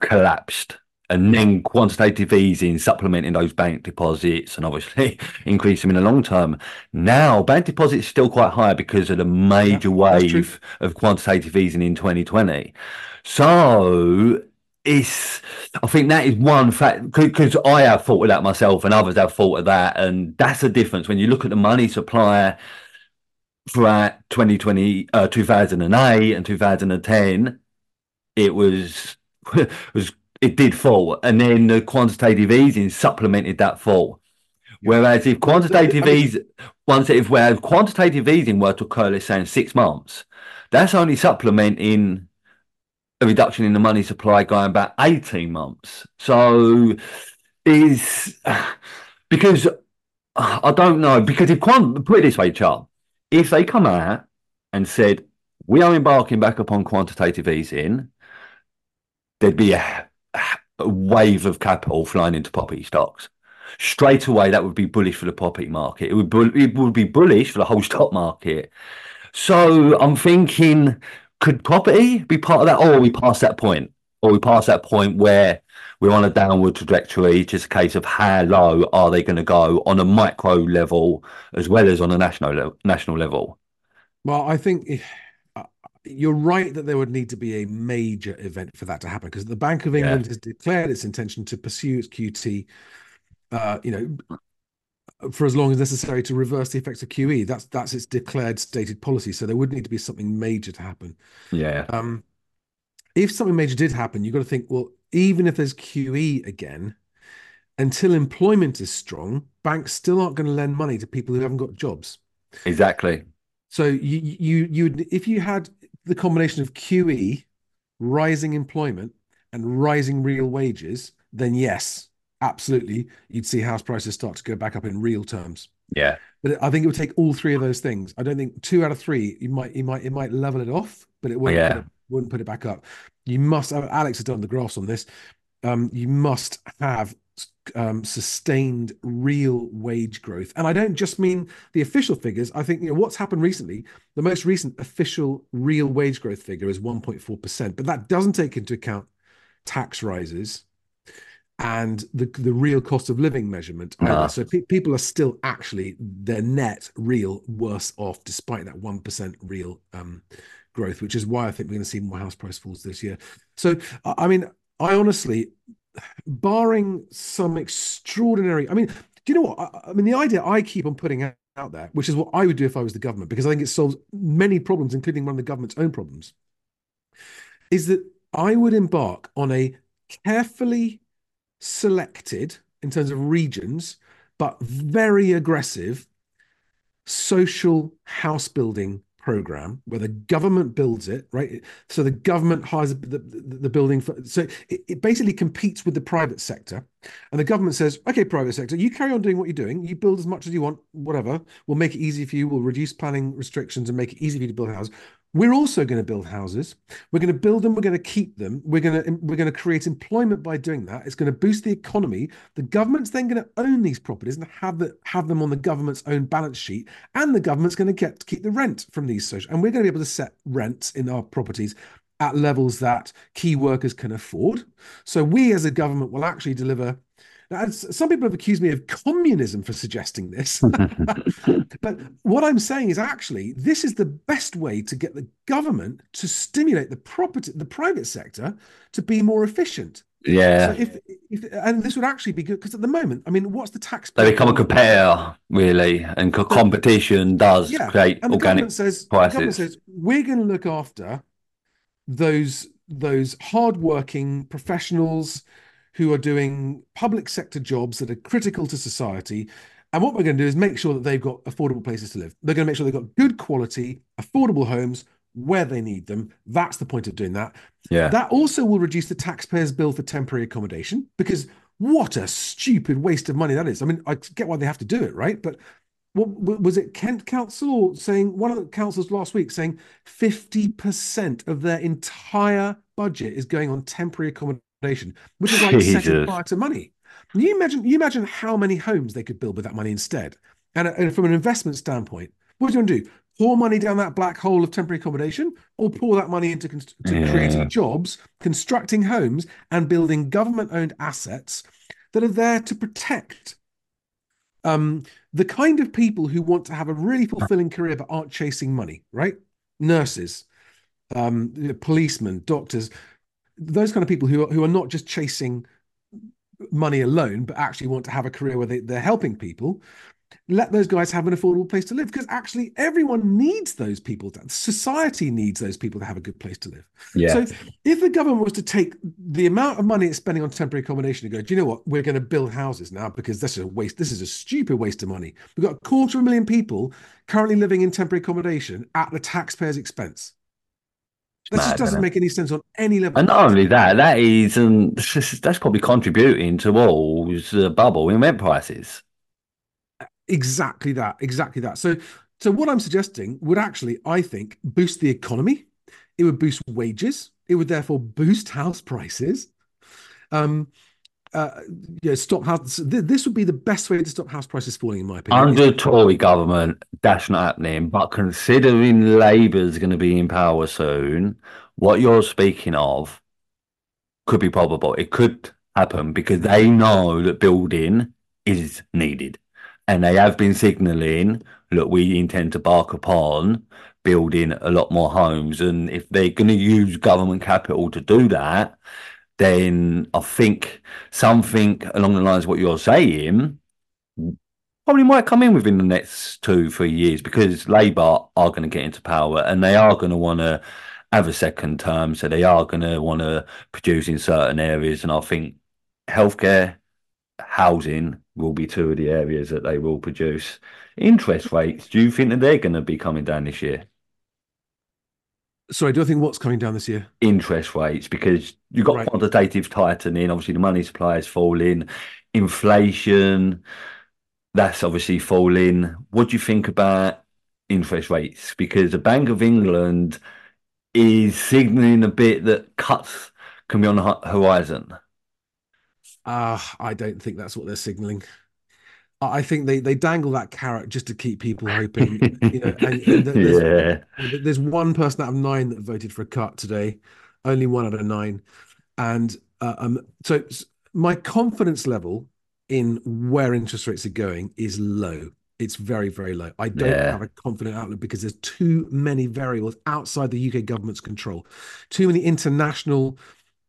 collapsed, and then quantitative easing supplementing those bank deposits and obviously *laughs* increasing them in the long term. Now, bank deposits are still quite high because of the major true. wave of quantitative easing in 2020. So it's, I think that is one fact because I have thought of that myself and others have thought of that, and that's the difference when you look at the money supply throughout 2020, uh, 2008 and 2010, it was *laughs* was it did fall, and then the quantitative easing supplemented that fall. Whereas if quantitative I mean- easing, once if whereas quantitative easing were to occur, let's say in six months, that's only supplementing a reduction in the money supply going back 18 months. So is *sighs* because *sighs* I don't know because if quant put it this way, Charles, if they come out and said we are embarking back upon quantitative easing, there'd be a, a wave of capital flying into property stocks. Straight away, that would be bullish for the property market. It would bull- it would be bullish for the whole stock market. So I'm thinking, could property be part of that, or we past that point, or we past that point where we're on a downward trajectory? It's Just a case of how low are they going to go on a micro level as well as on a national le- national level? Well, I think uh, you're right that there would need to be a major event for that to happen because the Bank of Yeah. England has declared its intention to pursue its QT, uh, you know, for as long as necessary to reverse the effects of QE. That's that's its declared stated policy. So there would need to be something major to happen. Yeah. Um, if something major did happen, you've got to think, well, even if there's QE again, until employment is strong, banks still aren't going to lend money to people who haven't got jobs. Exactly. So you you you if you had the combination of QE, rising employment, and rising real wages, then yes, absolutely, you'd see house prices start to go back up in real terms. Yeah. But I think it would take all three of those things. I don't think two out of three. You might, you might, it might level it off, but it won't. Yeah. Wouldn't put it back up. You must. uh, Alex has done the graphs on this. Um, you must have um, sustained real wage growth, and I don't just mean the official figures. I think you know what's happened recently. The most recent official real wage growth figure is 1.4 percent, but that doesn't take into account tax rises and the the real cost of living measurement. Ah. So pe- people are still actually their net real worse off despite that one percent real um, growth, which is why I think we're going to see more house price falls this year. So I mean, I honestly, barring some extraordinary, I mean, do you know what? I, I mean, the idea I keep on putting out out there, which is what I would do if I was the government, because I think it solves many problems, including one of the government's own problems, is that I would embark on a carefully selected in terms of regions, but very aggressive social house building program where the government builds it, right? So the government hires the, the, the building for, so it, it basically competes with the private sector. And the government says, okay, private sector, you carry on doing what you're doing. You build as much as you want, whatever. We'll make it easy for you. We'll reduce planning restrictions and make it easy for you to build houses. We're also going to build houses. We're going to build them. We're going to keep them. We're going to we're going to create employment by doing that. It's going to boost the economy. The government's then going to own these properties and have the have them on the government's own balance sheet, and the government's going to get to keep the rent from these social. And we're going to be able to set rents in our properties at levels that key workers can afford. So we, as a government, will actually deliver. Now, some people have accused me of communism for suggesting this. *laughs* But what I'm saying is actually this is the best way to get the government to stimulate the property, the private sector to be more efficient. Yeah. So if, if and this would actually be good because at the moment, I mean, what's the tax? They become a competitor, really, and co- competition does Yeah, create And organic. says, the government says we're going to look after those those hardworking professionals who are doing public sector jobs that are critical to society. And what we're going to do is make sure that they've got affordable places to live. They're going to make sure they've got good quality, affordable homes where they need them. That's the point of doing that. Yeah. That also will reduce the taxpayer's bill for temporary accommodation because what a stupid waste of money that is. I mean, I get why they have to do it, right? But what was it Kent Council saying one of the councils last week saying 50% of their entire budget is going on temporary accommodation, which is like *laughs* setting fire to money. Can you imagine you imagine how many homes they could build with that money instead? And, uh, and from an investment standpoint, what do you want to do? Pour money down that black hole of temporary accommodation, or pour that money into const- Yeah. creating jobs, constructing homes, and building government-owned assets that are there to protect um, the kind of people who want to have a really fulfilling career but aren't chasing money, right? Nurses, um, policemen, doctors, those kind of people who are, who are not just chasing money alone, but actually want to have a career where they, they're helping people. Let those guys have an affordable place to live because actually everyone needs those people. To, society needs those people to have a good place to live. Yeah. So if the government was to take the amount of money it's spending on temporary accommodation and go, do you know what? We're going to build houses now because this is a waste. This is a stupid waste of money. We've got a quarter of a million people currently living in temporary accommodation at the taxpayer's expense. That mad, just doesn't make any sense on any level. And not only that, that is, and *laughs* that's probably contributing towards the bubble in rent prices. Exactly that. Exactly that. So, so what I'm suggesting would actually, I think, boost the economy. It would boost wages. It would therefore boost house prices. Um, uh, yeah, stop house. th- This would be the best way to stop house prices falling, in my opinion. Under Tory government, that's not happening. But considering Labour's going to be in power soon, what you're speaking of could be probable. It could happen because they know that building is needed. And they have been signalling, look, we intend to bark upon building a lot more homes. And if they're going to use government capital to do that, then I think something along the lines of what you're saying probably might come in within the next two, three years because Labour are going to get into power and they are going to want to have a second term. So they are going to want to produce in certain areas. And I think healthcare, housing will be two of the areas that they will produce. Interest rates, do you think that they're going to be coming down this year? Sorry, do I think what's coming down this year? Interest rates, because you've got Right. quantitative tightening, obviously the money supply is falling, inflation, that's obviously falling. What do you think about interest rates? Because the Bank of England is signaling a bit that cuts can be on the horizon. Uh, I don't think that's what they're signaling. I think they, they dangle that carrot just to keep people hoping. You know, and, and there's, yeah. there's one person out of nine that voted for a cut today, only one out of nine, and uh, um, so my confidence level in where interest rates are going is low. It's very, very low. I don't Yeah. have a confident outlook because there's too many variables outside the UK government's control, too many international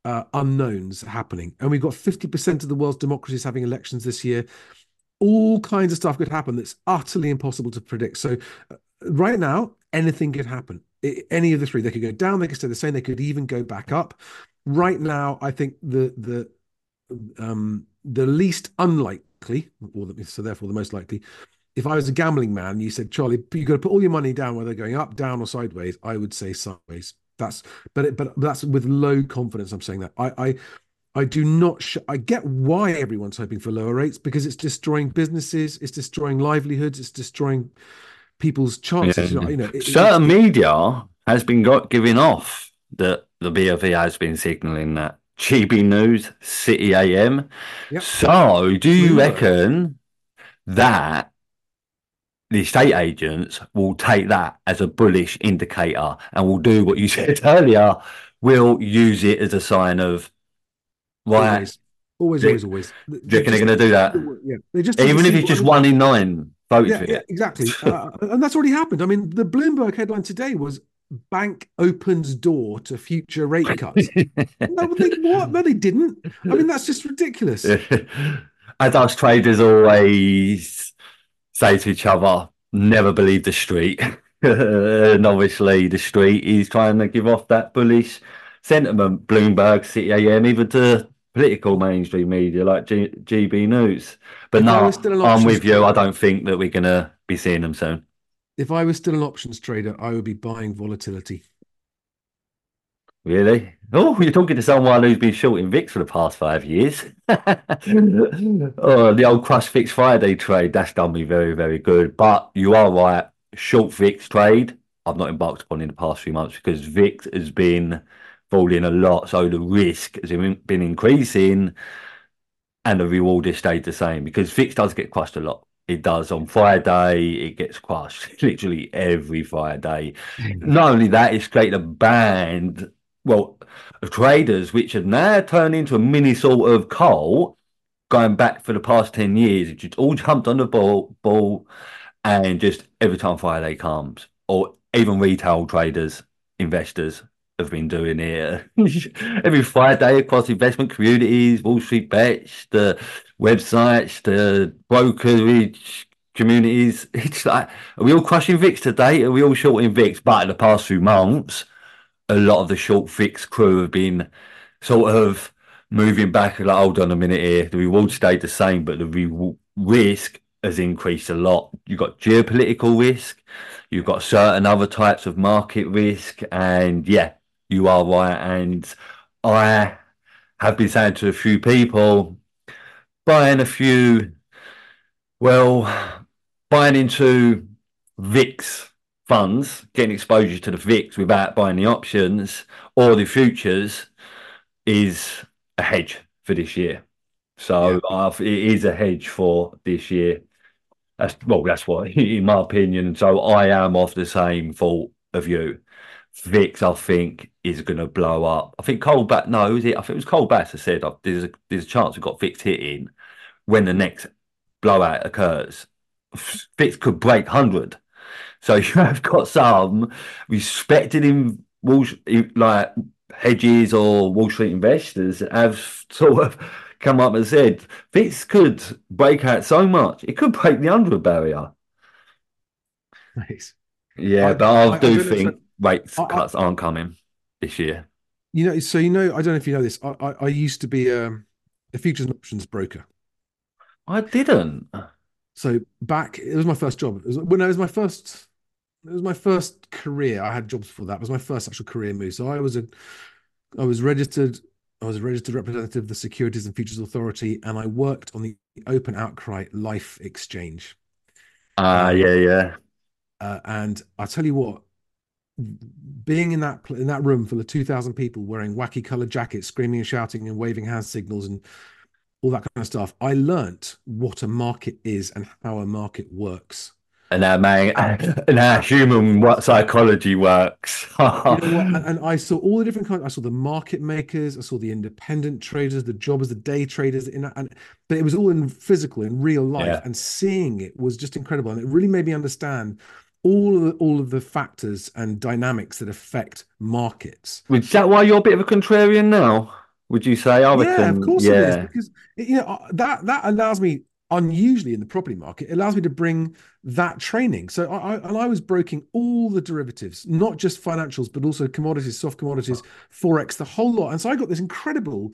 uh, unknowns happening. And we've got 50% of the world's democracies having elections this year. All kinds of stuff could happen that's utterly impossible to predict. So, uh, right now, anything could happen. Any of the three, they could go down, they could stay the same, they could even go back up. Right now, I think the the um, the least unlikely, or the, so therefore the most likely, if I was a gambling man, you said, Charlie, you got to put all your money down, whether going up, down, or sideways. I would say sideways. That's but it, but that's with low confidence. I'm saying that I I I do not. Sh- I get why everyone's hoping for lower rates because it's destroying businesses, it's destroying livelihoods, it's destroying people's chances. Yeah. You know, it- Certain media has been got giving off that the BFE has been signalling that GB News, City AM. Yep. So, do you reckon that the estate agents will take that as a bullish indicator and will do what you *laughs* said earlier? Will use it as a sign of right? always, always, always, always. Do you reckon they're going to do that? Yeah, they just Even if it's just one in nine votes Yeah, for yeah, it. exactly. Uh, and that's already happened. I mean, the Bloomberg headline today was "Bank opens door to future rate cuts." *laughs* no, they, what? No, they didn't. I mean, that's just ridiculous. *laughs* As us traders always say to each other, never believe the street. *laughs* and obviously, the street is trying to give off that bullish sentiment. Bloomberg, City AM, even to political mainstream media like G- GB News. But no, was still an I'm with you. I don't think that we're going to be seeing them soon. If I was still an options trader, I would be buying volatility. Really? Oh, you're talking to someone who's been shorting VIX for the past five years. *laughs* oh, the old Crush VIX Friday trade, that's done me very, very good. But you are right. Short VIX trade, I've not embarked upon in the past few months because VIX has been falling a lot. So the risk has been increasing and the reward has stayed the same because VIX does get crushed a lot. It does on Friday, it gets crushed *laughs* literally every Friday. Mm. Not only that, it's created a band, well, of traders which have now turned into a mini sort of cult going back for the past 10 years. It's just all jumped on the ball, ball and just every time Friday comes, or even retail traders, investors have been doing here *laughs* every Friday across investment communities, Wall Street Bets, the websites, the brokerage communities. *laughs* It's like, are we all crushing VIX today? Are we all shorting VIX? But in the past few months, a lot of the short VIX crew have been sort of moving back. Like, hold on a minute here. The reward stayed the same, but the re- risk has increased a lot. You've got geopolitical risk, you've got certain other types of market risk, and yeah, you are right. And I have been saying to a few people, buying a few, well, buying into VIX funds, getting exposure to the VIX without buying the options or the futures is a hedge for this year. So uh, it is a hedge for this year. That's well, that's what, *laughs* in my opinion. So I am of the same thought of you. VIX, I think, is going to blow up. I think Colbat knows it. I think it was Colbat that said uh, there's a there's a chance we've got VIX hitting when the next blowout occurs. VIX could break hundred. So *laughs* you have got some respected in Wall like hedges or Wall Street investors have *laughs* sort of come up and said this could break out so much, it could break the 100 barrier. Nice. Yeah, I- but I, I- I do don't think rates I- I- cuts aren't coming this year. You know, so you know, I don't know if you know this. I I, I used to be a, a futures and options broker. I didn't. So back, it was my first job. It was when it was my first, it was my first career. I had jobs before that. It was my first actual career move. So I was a, I was registered. I was a registered representative of the Securities and Futures Authority, and I worked on the Open Outcry LIFFE Exchange. Ah, Um, yeah, yeah. Uh, and I tell you what, being in that in that room full of two thousand people wearing wacky colored jackets, screaming and shouting and waving hand signals and all that kind of stuff, I learnt what a market is and how a market works. And how man, and how human what psychology works. You *laughs* know what? And, and I saw all the different kinds. I saw the market makers, I saw the independent traders, the jobbers, the day traders, in and but it was all in physical, in real life, Yeah. and seeing it was just incredible, and it really made me understand all of the, all of the factors and dynamics that affect markets. Is that why you're a bit of a contrarian now? Would you say? I Yeah, of course it is yeah. because you know uh, that that allows me unusually in the property market it allows me to bring that training. So I, I and I was broking all the derivatives, not just financials, but also commodities, soft commodities, forex, the whole lot. And so I got this incredible,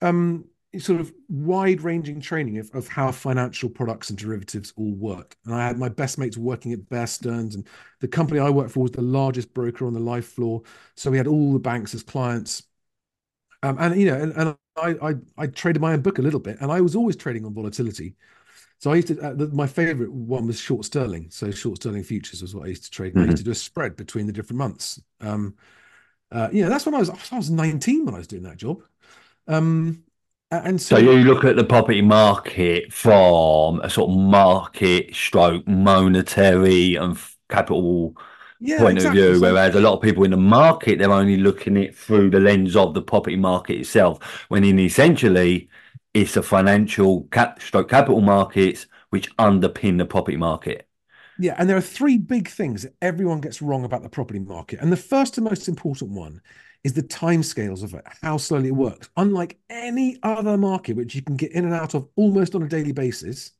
um, sort of wide-ranging training of, of how financial products and derivatives all work. And I had my best mates working at Bear Stearns, and the company I worked for was the largest broker on the LIFFE floor. So we had all the banks as clients. Um, and you know, and, and I, I I traded my own book a little bit, and I was always trading on volatility. So I used to. Uh, the, my favorite one was short sterling. So short sterling futures was what I used to trade. And I used to do a spread between the different months. Um, uh, you know, that's when I was. I was 19 when I was doing that job. Um, and So so, you look at the property market from a sort of market stroke monetary and capital yeah, point exactly. of view, whereas a lot of people in the market they're only looking at it through the lens of the property market itself, when in essentially it's the financial cap stroke capital markets which underpin the property market. Yeah, and there are three big things that everyone gets wrong about the property market. And the first and most important one is the timescales of it, how slowly it works. Unlike any other market, which you can get in and out of almost on a daily basis,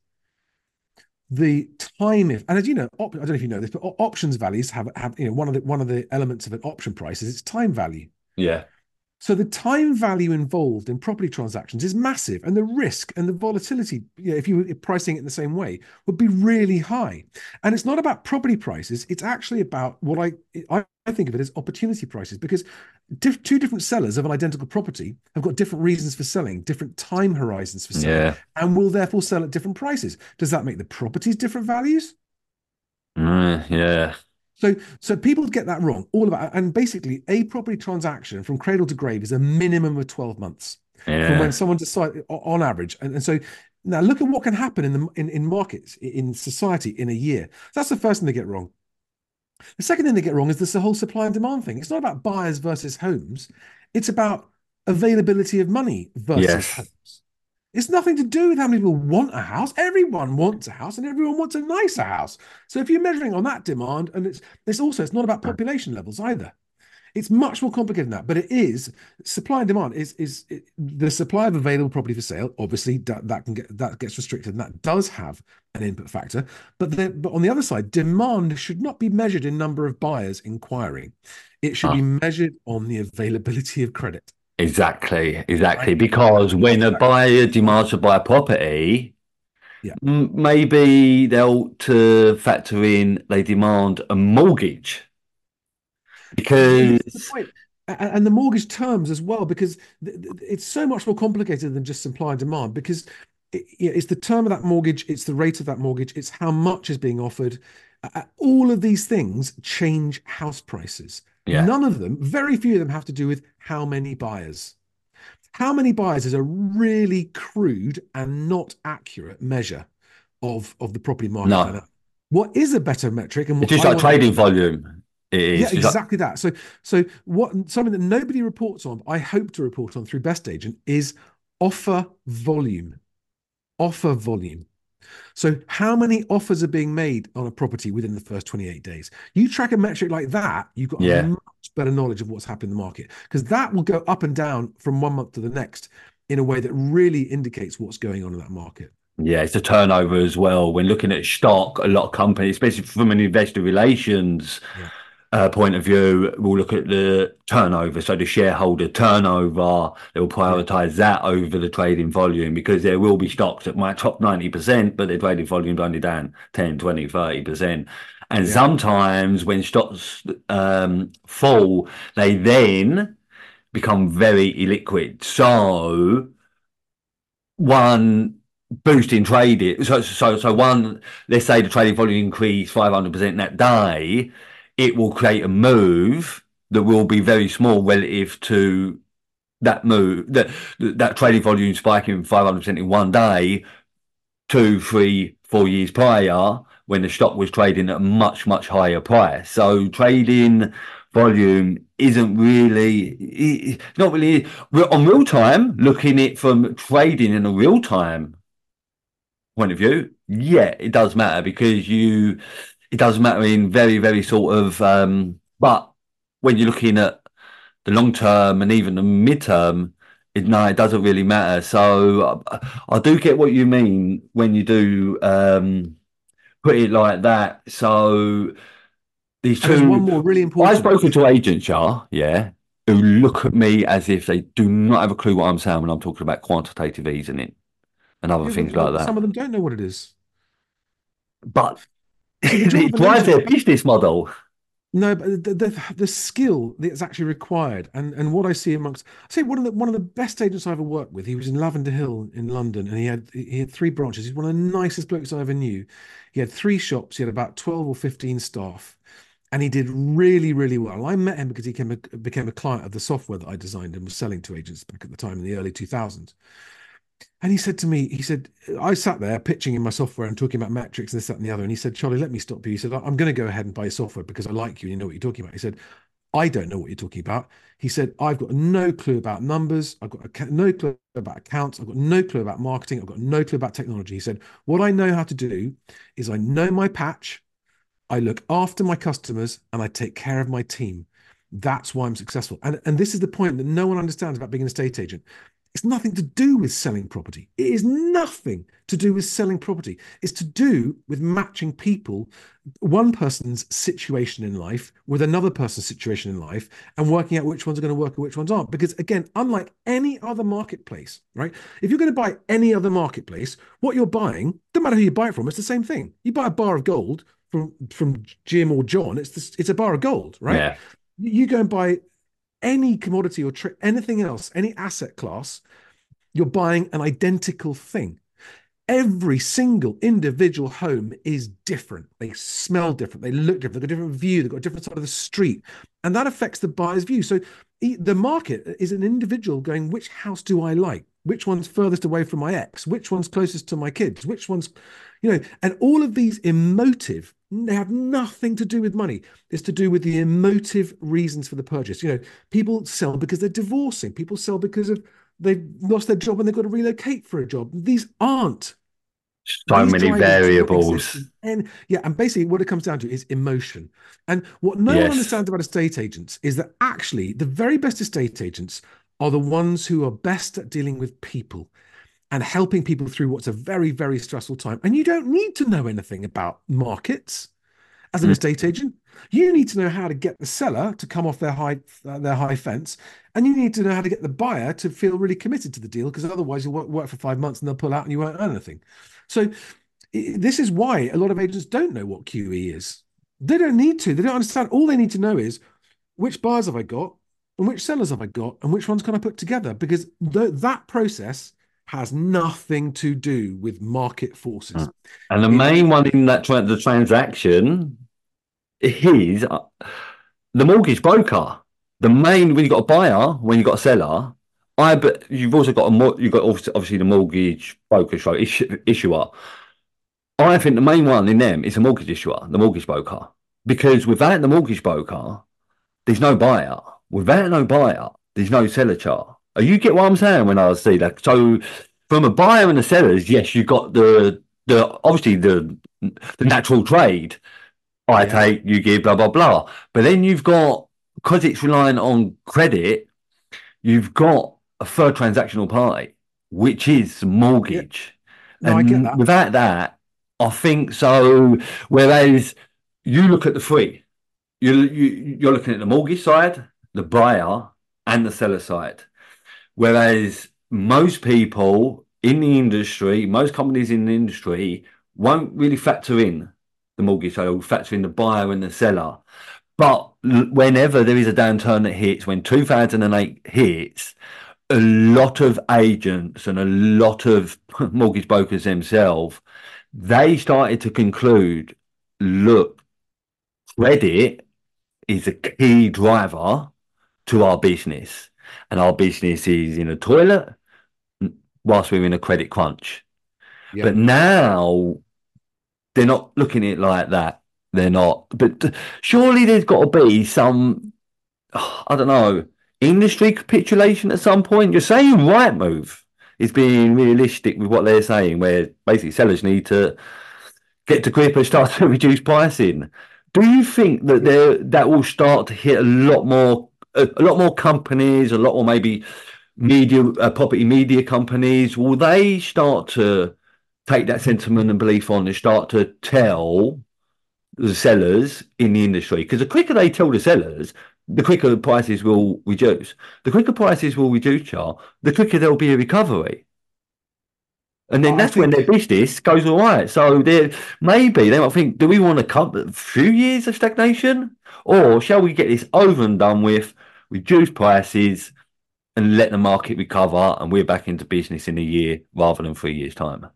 the time if and as you know, op, I don't know if you know this, but options values have have you know one of the one of the elements of an option price is its time value. Yeah. So the time value involved in property transactions is massive, and the risk and the volatility, you know, if you were pricing it in the same way, would be really high. And it's not about property prices; it's actually about what I I, I think of it as opportunity prices, because diff, two different sellers of an identical property have got different reasons for selling, different time horizons for selling, Yeah. and will therefore sell at different prices. Does that make the properties different values? Mm, yeah. So, so people get that wrong. All about, and basically, a property transaction from cradle to grave is a minimum of twelve months from when someone decides on average. And, and so now look at what can happen in the in, in markets in society in a year. That's the first thing they get wrong. The second thing they get wrong is this the whole supply and demand thing. It's not about buyers versus homes. It's about availability of money versus Yes. homes. It's nothing to do with how many people want a house. Everyone wants a house and everyone wants a nicer house. So if you're measuring on that demand, and it's it's also it's not about population levels either. It's much more complicated than that, but it is supply and demand is is it, the supply of available property for sale. Obviously, that, that can get that gets restricted, and that does have an input factor. But the, but on the other side, demand should not be measured in number of buyers inquiring. It should Ah. be measured on the availability of credit. Exactly, exactly. Right. Because when a buyer demands to buy a property, Yeah. maybe they'll to factor in they demand a mortgage because And the mortgage terms as well, because it's so much more complicated than just supply and demand. Because it's the term of that mortgage, it's the rate of that mortgage, it's how much is being offered. All of these things change house prices. Yeah. None of them, very few of them, have to do with how many buyers. How many buyers is a really crude and not accurate measure of of the property market. No. What is a better metric? And what it's just like trading volume. It is. yeah, like- exactly that. So, so what something that nobody reports on, I hope to report on through Best Agent is offer volume. Offer volume. So, how many offers are being made on a property within the first 28 days? You track a metric like that, you've got Yeah. a much better knowledge of what's happening in the market because that will go up and down from one month to the next in a way that really indicates what's going on in that market. Yeah, it's a turnover as well. When looking at stock, a lot of companies, especially from an investor relations Yeah. Uh, point of view, we'll look at the turnover. So the shareholder turnover, they'll prioritize that over the trading volume because there will be stocks that might top 90%, but their trading volume's only down 10, 20, 30%. And Yeah. sometimes when stocks um, fall, they then become very illiquid. So one boosting trading. So, so, so one, let's say the trading volume increased 500% that day, it will create a move that will be very small relative to that move, that, that trading volume spiking 500% in one day, two, three, four years prior, when the stock was trading at a much, much higher price. So trading volume isn't really, not really on real time, looking it from trading in a real time point of view, yeah, it does matter because you, it does matter in very, very sort of, um, but when you're looking at the long term and even the midterm, it, no, it doesn't really matter. So I, I do get what you mean when you do um, put it like that. So these And there's two, one more really important. I've spoken to agents, yeah, yeah, who look at me as if they do not have a clue what I'm saying when I'm talking about quantitative easing and other Yeah, things like that. Some of them don't know what it is. But it *laughs* of an drives their business model. No, but the, the the skill that's actually required, and and what I see amongst, I say one of the one of the best agents I ever worked with. He was in Lavender Hill in London, and he had he had three branches. He's one of the nicest blokes I ever knew. He had three shops. He had about twelve or fifteen staff, and he did really really well. I met him because he came a, became a client of the software that I designed and was selling to agents back at the time in the early two thousands. And he said to me, he said, I sat there pitching in my software and talking about metrics and this, that, and the other. And he said, Charlie, let me stop you. He said, I'm going to go ahead and buy software because I like you and you know what you're talking about. He said, I don't know what you're talking about. He said, I've got no clue about numbers. I've got no clue about accounts. I've got no clue about marketing. I've got no clue about technology. He said, what I know how to do is I know my patch. I look after my customers and I take care of my team. That's why I'm successful. And, and this is the point that no one understands about being an estate agent. It's nothing to do with selling property. It is nothing to do with selling property. It's to do with matching people, one person's situation in life with another person's situation in life, and working out which ones are going to work and which ones aren't. Because again, unlike any other marketplace, right? If you're going to buy any other marketplace, what you're buying, no matter who you buy it from, it's the same thing. You buy a bar of gold from from Jim or John, it's this, it's a bar of gold, right? Yeah. you go and buy any commodity or anything else, any asset class, you're buying an identical thing. Every single individual home is different. They smell different. They look different. They've got a different view. They've got a different side of the street. And that affects the buyer's view. So the market is an individual going, which house do I like? Which one's furthest away from my ex? Which one's closest to my kids? Which one's, you know, and all of these emotive, have nothing to do with money. It's to do with the emotive reasons for the purchase. You know, people sell because they're divorcing. People sell because of they've lost their job and they've got to relocate for a job. These aren't So these many drivers do not variables. And yeah, and basically what it comes down to is emotion. And what no Yes. one understands about estate agents is that actually the very best estate agents are the ones who are best at dealing with people and helping people through what's a very, very stressful time. And you don't need to know anything about markets as an Mm. estate agent. You need to know how to get the seller to come off their high uh, their high fence, and you need to know how to get the buyer to feel really committed to the deal, because otherwise you'll work, work for five months and they'll pull out and you won't earn anything. So this is why a lot of agents don't know what QE is. They don't need to. They don't understand. All they need to know is which buyers have I got and which sellers have I got and which ones can I put together because th- that process has nothing to do with market forces. And the It- main one in that tra- the transaction is uh, the mortgage broker. The main when you've got a buyer, when you've got a seller, I but you've also got a mor- you've got obviously obviously the mortgage broker, so issue, issuer. I think the main one in them is the mortgage issuer, the mortgage broker, because without the mortgage broker, there's no buyer. Without no buyer, there's no seller chart. Are you get what I'm saying when I see that? So from a buyer and a sellers, yes, you've got the the obviously the the mm. natural trade. I Yeah. take, you give, blah blah blah. But then you've got because it's relying on credit, you've got a third transactional party. which is mortgage. No, I and get that. without that, I think so. Whereas you look at the three, you, you you're looking at the mortgage side, the buyer, and the seller side. Whereas most people in the industry, most companies in the industry won't really factor in the mortgage will factor in the buyer and the seller. But whenever there is a downturn that hits, when 2008 hits, a lot of agents and a lot of *laughs* mortgage brokers themselves, they started to conclude, look, credit is a key driver to our business. And our business is in a toilet whilst we're in a credit crunch. But now they're not looking at it like that. They're not. But surely there's got to be some, I don't know, industry capitulation at some point. You're saying Rightmove is being realistic with what they're saying, where basically sellers need to get to grip and start *laughs* to reduce pricing. Do you think that there that will start to hit a lot more, a, a lot more companies, a lot more maybe media, uh, property media companies? Will they start to take that sentiment and belief on and start to tell the sellers in the industry? Because the quicker they tell the sellers, the quicker the prices will reduce. The quicker prices will reduce, Char, the quicker there'll be a recovery. And then I that's when their business goes all right. So maybe they might think, do we want a few years of stagnation? Or shall we get this over and done with, reduce prices and let the market recover and we're back into business in a year rather than three years' time?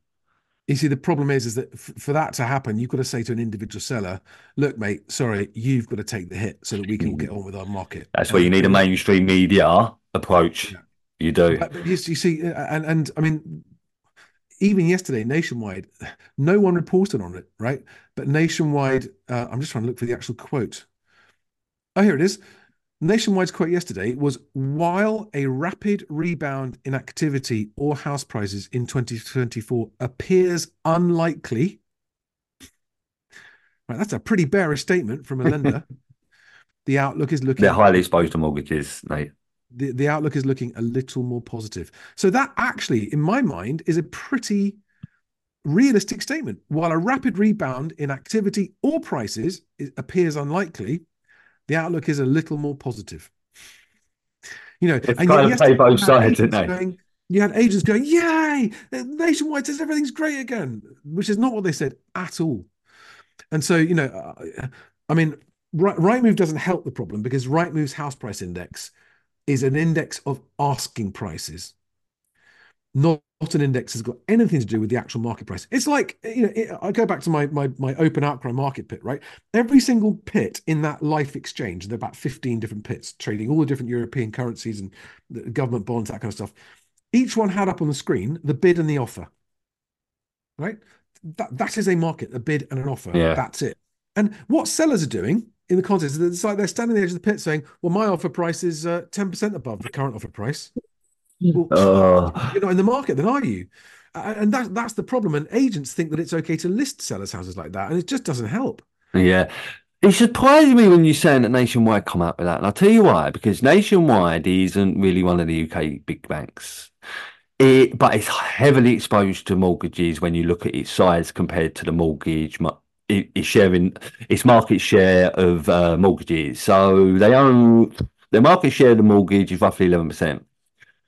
You see, the problem is, is that f- for that to happen, you've got to say to an individual seller, "Look, mate, sorry, you've got to take the hit so that we can all get on with our market." That's where you need a mainstream media approach. Yeah. You do. You, you see, uh, and and I mean, even yesterday, nationwide, no one reported on it, right? But nationwide, uh, I'm just trying to look for the actual quote. Oh, here it is. Nationwide's quote yesterday was while a rapid rebound in activity or house prices in 2024 appears unlikely. Right, that's a pretty bearish statement from a lender. *laughs* the outlook is looking They're highly exposed to mortgages, Nate. the, the outlook is looking a little more positive. So that actually, in my mind, is a pretty realistic statement. While a rapid rebound in activity or prices is, appears unlikely, the outlook is a little more positive. You know, They've and of played yesterday both you had sides, agents they? going- you had agents going, "Yay! Nationwide says everything's great again," which is not what they said at all. And so, you know, uh, I mean, right, Rightmove doesn't help the problem because Rightmove's house price index is an index of asking prices, not, an index that's got anything to do with the actual market price. It's like, you know, it, I go back to my, my my open outcry market pit, right? Every single pit in that LIFFE exchange, there are about 15 different pits trading all the different European currencies and the government bonds, that kind of stuff. Each one had up on the screen the bid and the offer, right? That, that is a market, a bid and an offer. Yeah. That's it. And what sellers are doing in the context, it's like they're standing on the edge of the pit saying, well, my offer price is uh, 10% above the current offer price. Well, Oh, you're not in the market, then are you? And that, that's the problem. And agents think that it's okay to list sellers' houses like that. And it just doesn't help. yeah. It surprised me when you're saying that Nationwide come out with that. And I'll tell you why, because Nationwide isn't really one of the UK big banks. It, but it's heavily exposed to mortgages when you look at its size compared to the mortgage, it- its sharing, its market share of uh, mortgages. So they own their market share of the mortgage is roughly 11%.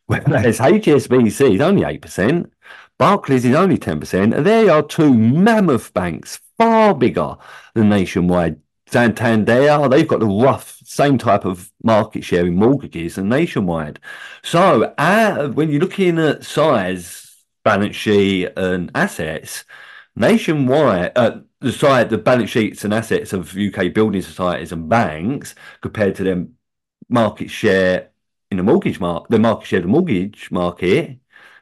Whereas HSBC is only 8%, Barclays is only 10%, and they are two mammoth banks, far bigger than Nationwide. Santander, they've got the rough same type of market share in mortgages and Nationwide. So uh, when you're looking at size, balance sheet, and assets, Nationwide, uh, the side, the balance sheets and assets of UK building societies and banks compared to their market share in the mortgage market, the market share of the mortgage market,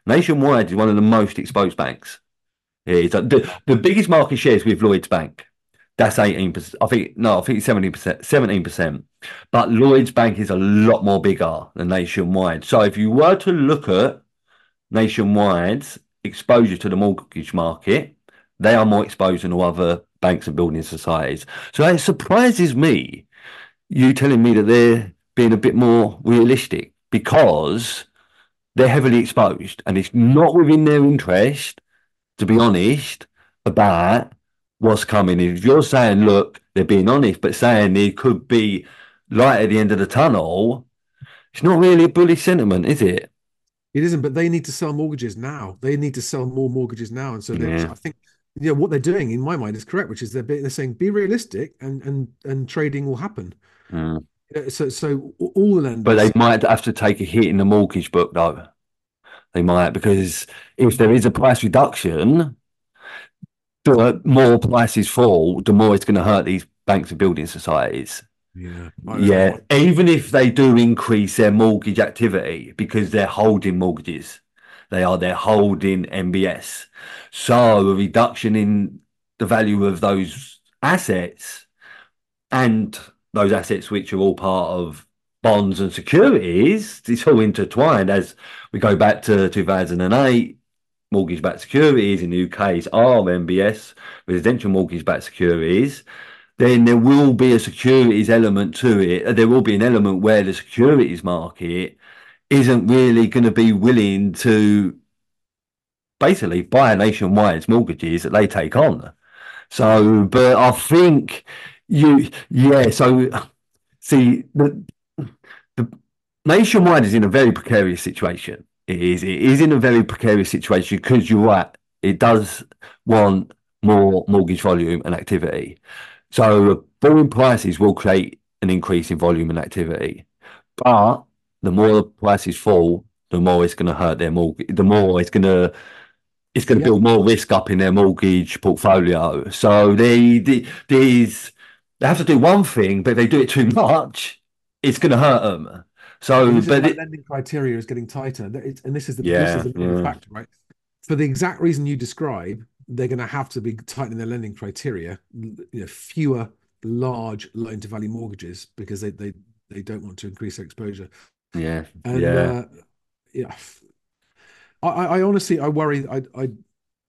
Nationwide is one of the most exposed banks. It's the, the biggest market share is with Lloyds Bank. That's 18%. I think, no, I think 17%, 17%. But Lloyds Bank is a lot more bigger than Nationwide. So if you were to look at Nationwide's exposure to the mortgage market, they are more exposed than all other banks and building societies. So it surprises me you telling me that they're being a bit more realistic because they're heavily exposed, and it's not within their interest, to be honest, about what's coming. If you're saying, look, they're being honest, but saying there could be light at the end of the tunnel, it's not really a bullish sentiment, is it? It isn't, but they need to sell mortgages now. They need to sell more mortgages now, and so yeah. I think you know what they're doing in my mind is correct, which is they're they're saying be realistic and and and trading will happen. Mm. Uh, so so all the lenders, but they might have to take a hit in the mortgage book though. They might because if there is a price reduction, the more prices fall, the more it's going to hurt these banks and building societies. Yeah. Yeah. Even if they do increase their mortgage activity because they're holding mortgages, they are they're holding MBS. So a reduction in the value of those assets and those assets which are all part of bonds and securities, it's all intertwined as we go back to 2008. Mortgage backed securities in the UK's are MBS, residential mortgage backed securities then there will be a securities element to it. Uh, there will be an element where the securities market isn't really going to be willing to basically buy nationwide mortgages that they take on. So, but I think you, yeah. So, see, the, the nationwide is in a very precarious situation. It is. It is in a very precarious situation because you're right. It does want more mortgage volume and activity. So falling prices will create an increase in volume and activity. But the more the prices fall, the more it's going to hurt their mortgage. The more it's going to it's going to build more risk up in their mortgage portfolio. So they, they these they have to do one thing, but if they do it too *laughs* much, it's going to hurt them. So, but it, lending criteria is getting tighter, and this is the yeah, this is the yeah. factor, right? For the exact reason you describe, they're going to have to be tightening their lending criteria. You know, fewer large loan to value mortgages because they they they don't want to increase their exposure. Yeah, and, yeah, uh, yeah. I, I honestly I worry. I I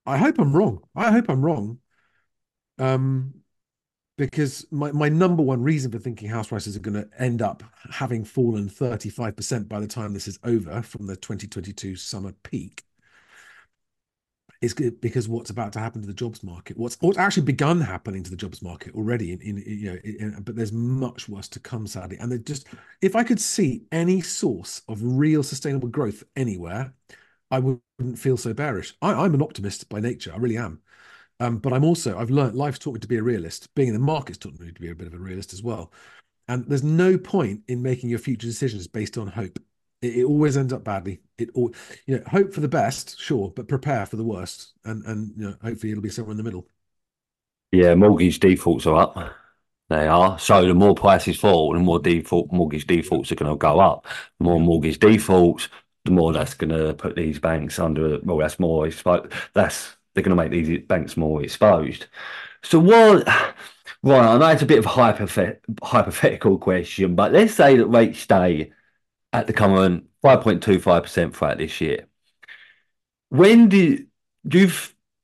I hope I'm wrong. I hope I'm wrong. Um, because my, my number one reason for thinking house prices are going to end up having fallen 35% by the time this is over from the 2022 summer peak is because what's about to happen to the jobs market, what's what's actually begun happening to the jobs market already, in, in you know, in, but there's much worse to come, sadly. And just if I could see any source of real sustainable growth anywhere, I wouldn't feel so bearish. I, am an optimist by nature, I really am. Um, but I'm also I've learned life's taught me to be a realist. Being in the market's taught me to be a bit of a realist as well. And there's no point in making your future decisions based on hope. It, it, always ends up badly. It all, you know, hope for the best, sure, but prepare for the worst, and and you know, hopefully it'll be somewhere in the middle. Yeah, mortgage defaults are up. They are. So the more prices fall, the more default mortgage defaults are going to go up. The more mortgage defaults, the more that's going to put these banks under. Well, that's more. That's they're going to make these banks more exposed. So what? Right, I know it's a bit of a hypothetical question, but let's say that rates stay at the current 5.25% throughout this year. When do, do you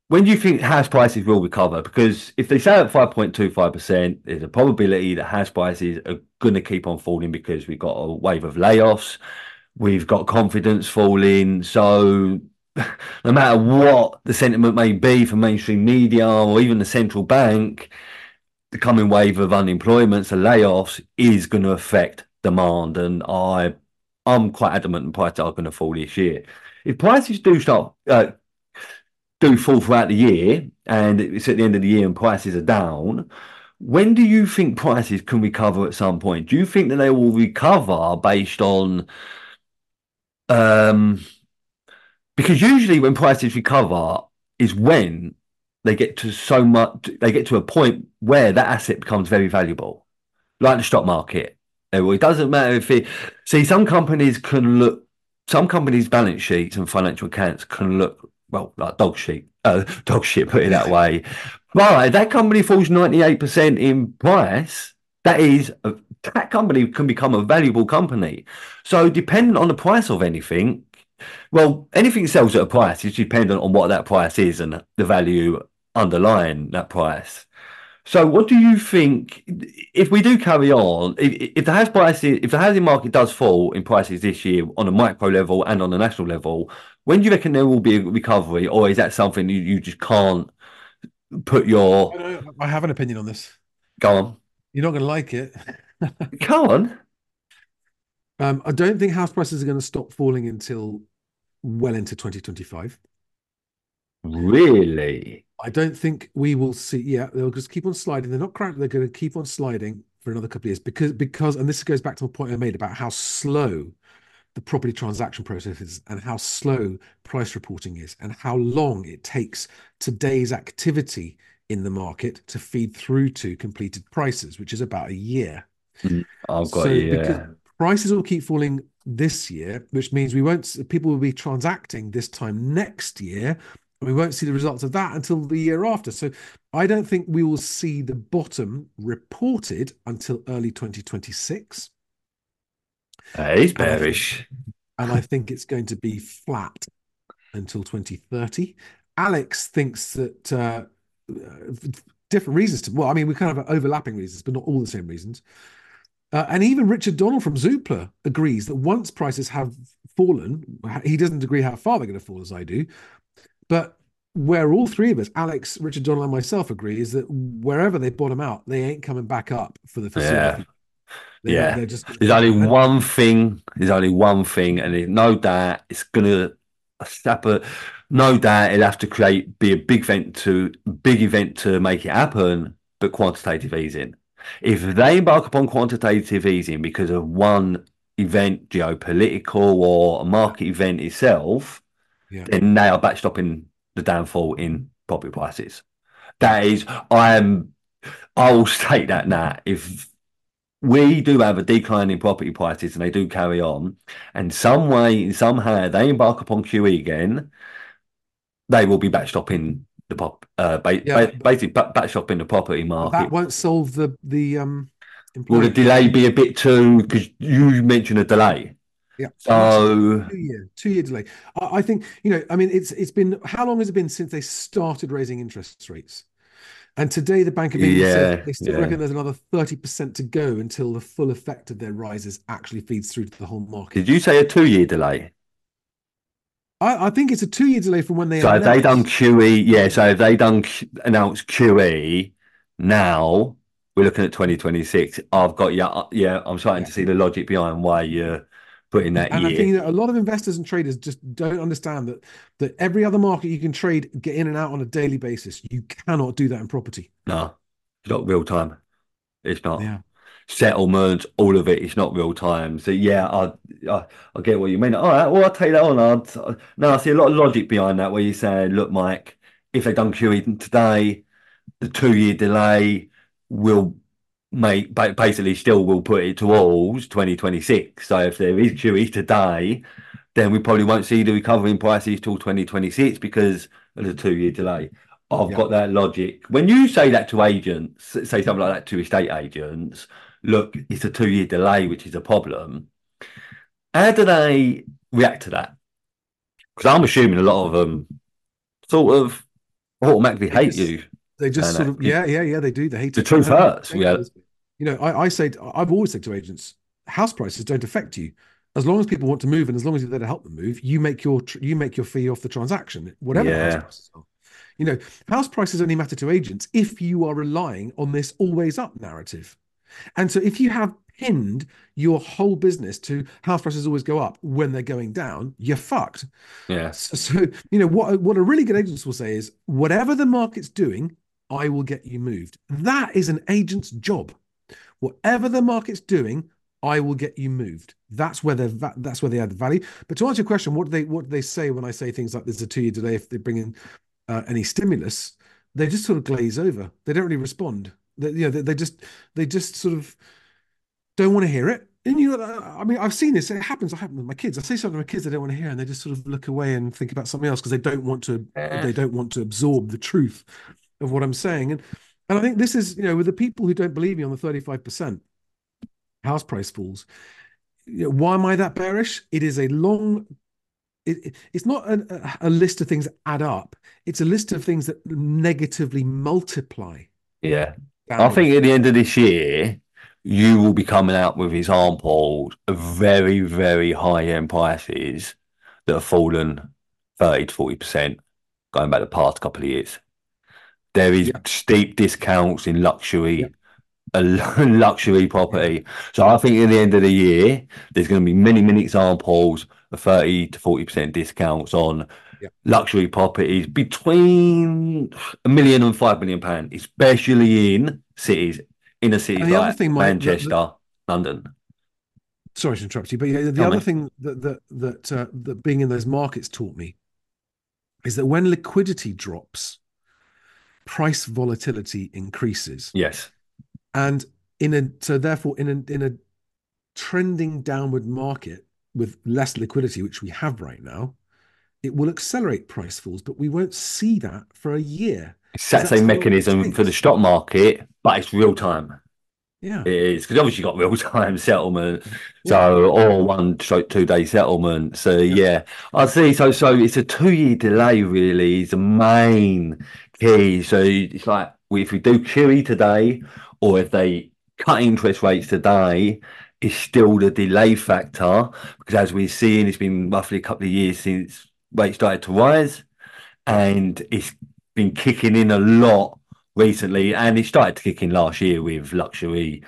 when do you think house prices will recover? Because if they stay at 5.25%, there's a probability that house prices are going to keep on falling because we've got a wave of layoffs, we've got confidence falling. So no matter what the sentiment may be from mainstream media or even the central bank, the coming wave of unemployment, the layoffs is going to affect demand. And I I'm quite adamant that prices are going to fall this year. If prices do start uh, do fall throughout the year, and it's at the end of the year and prices are down, when do you think prices can recover at some point? Do you think that they will recover based on um because usually when prices recover is when they get to so much they get to a point where that asset becomes very valuable like the stock market it doesn't matter if it. See, some companies can look. Some companies' balance sheets and financial accounts can look well like dog shit. Uh, *laughs* dog shit, put it that way. But if that company falls ninety eight percent in price, that is that company can become a valuable company. So, dependent on the price of anything, well, anything sells at a price is dependent on what that price is and the value underlying that price. So, what do you think if we do carry on? If, if the house prices, if the housing market does fall in prices this year on a micro level and on a national level, when do you reckon there will be a recovery, or is that something you, you just can't put your? I have an opinion on this. Go on. You're not going to like it. Come on. *laughs* Um, I don't think house prices are going to stop falling until well into 2025. Really? I don't think we will see. Yeah, they'll just keep on sliding. They're not cracked. They're going to keep on sliding for another couple of years because because and this goes back to the point I made about how slow the property transaction process is and how slow price reporting is and how long it takes today's activity in the market to feed through to completed prices, which is about a year. Mm, I've got so yeah. Prices will keep falling this year, which means we won't. People will be transacting this time next year, we won't see the results of that until the year after. So I don't think we will see the bottom reported until early 2026. Uh, he's bearish. And I, think it's going to be flat until 2030. Alex thinks that uh, different reasons to, well, I mean, we kind of have overlapping reasons, but not all the same reasons. Uh, and even Richard Donnell from Zoopla agrees that once prices have fallen, he doesn't agree how far they're going to fall as I do, but where all three of us, Alex, Richard Donnell, and myself, agree is that wherever they bottom out, they ain't coming back up for the foreseeable. Yeah. yeah. Just, there's only one thing. There's only one thing, and no doubt it's gonna step a no doubt it'll have to create be a big event to big event to make it happen, but quantitative easing. If they embark upon quantitative easing because of one event, geopolitical or a market event itself, yeah. then they are backstopping the downfall in property prices. That is, I am. I will state that now. If we do have a decline in property prices and they do carry on, and some way, somehow, they embark upon QE again, they will be backstopping the pop, uh, ba- yeah, basically backstopping the property market. That won't solve the the um. Will the delay be a bit too? Because you mentioned a delay. Yeah. So two year, two year delay. I, I, think you know. I mean, it's it's been how long has it been since they started raising interest rates? And today, the Bank of England yeah, said they still yeah. reckon there's another thirty percent to go until the full effect of their rises actually feeds through to the whole market. Did you say a two year delay? I, I, think it's a two year delay from when they. So have they done QE? Yeah. So they done announced QE now? We're looking at 2026. I've got yeah, yeah. I'm starting yeah. to see the logic behind why you're putting that and year. I think that a lot of investors and traders just don't understand that that every other market you can trade, get in and out on a daily basis. You cannot do that in property. No, it's not real time. It's not. Yeah. Settlements, all of it, it's not real time. So yeah, I, I, I get what you mean. All right, well I'll take that on. I'd, no, I see a lot of logic behind that where you say, look, Mike, if they done QE today, the two year delay will make basically still will put it to towards 2026. So if there is QE today, then we probably won't see the recovery in prices till 2026 because of the two year delay. I've yeah. got that logic. When you say that to agents, say something like that to estate agents, look, it's a two year delay, which is a problem. How do they react to that? Because I'm assuming a lot of them sort of automatically hate you. They just sort of, yeah, yeah, yeah, they do. They hate the truth hurts. Yeah. You know, I, I say, I've always said to agents, house prices don't affect you. As long as people want to move, and as long as you're there to help them move, you make your you make your fee off the transaction, whatever yeah. house prices are. You know, house prices only matter to agents if you are relying on this always up narrative. And so if you have pinned your whole business to house prices always go up when they're going down, you're fucked. Yeah. So, so, you know what what a really good agent will say is whatever the market's doing, I will get you moved. That is an agent's job. Whatever the market's doing, I will get you moved. That's where they that's where they add the value. But to answer your question, what do they what do they say when I say things like there's a two year delay if they bring in uh, any stimulus? They just sort of glaze over. They don't really respond. They, you know, they, they just they just sort of don't want to hear it. And you know, I mean, I've seen this. It happens. I happen with my kids. I say something to my kids they don't want to hear, and they just sort of look away and think about something else because they don't want to. They don't want to absorb the truth of what I'm saying. And and I think this is, you know, with the people who don't believe me on the 35% house price falls, you know, why am I that bearish? It is a long, it, it's not a, a list of things that add up. It's a list of things that negatively multiply. Yeah. I think at the end of this year, you will be coming out with examples of very, very high end prices that have fallen 30 to 40% going back the past couple of years. There is Yeah. steep discounts in luxury, Yeah. a *laughs* luxury property. So I think at the end of the year, there's going to be many, many examples of 30 to 40% discounts on Yeah. luxury properties between a million and five million pound, especially in cities, inner cities the other like thing, Mike, that- Manchester, London. sorry to interrupt you, but yeah, the Tell other me. thing that that that uh, that being in those markets taught me is that when liquidity drops, price volatility increases, Yes. and in a so therefore in a in a trending downward market with less liquidity, which we have right now, it will accelerate price falls, but we won't see that for a year. That's same mechanism for the stock market, but it's real time. Yeah, It is because obviously you've got real *laughs* time settlement, so or one stroke two day settlement. So yeah. I see. So so it's a two year delay really is the main key. So it's like if we do QE today, or if they cut interest rates today, it's still the delay factor because as we're seeing, it's been roughly a couple of years since rates started to rise, and it's been kicking in a lot recently, and it started to kick in last year with luxury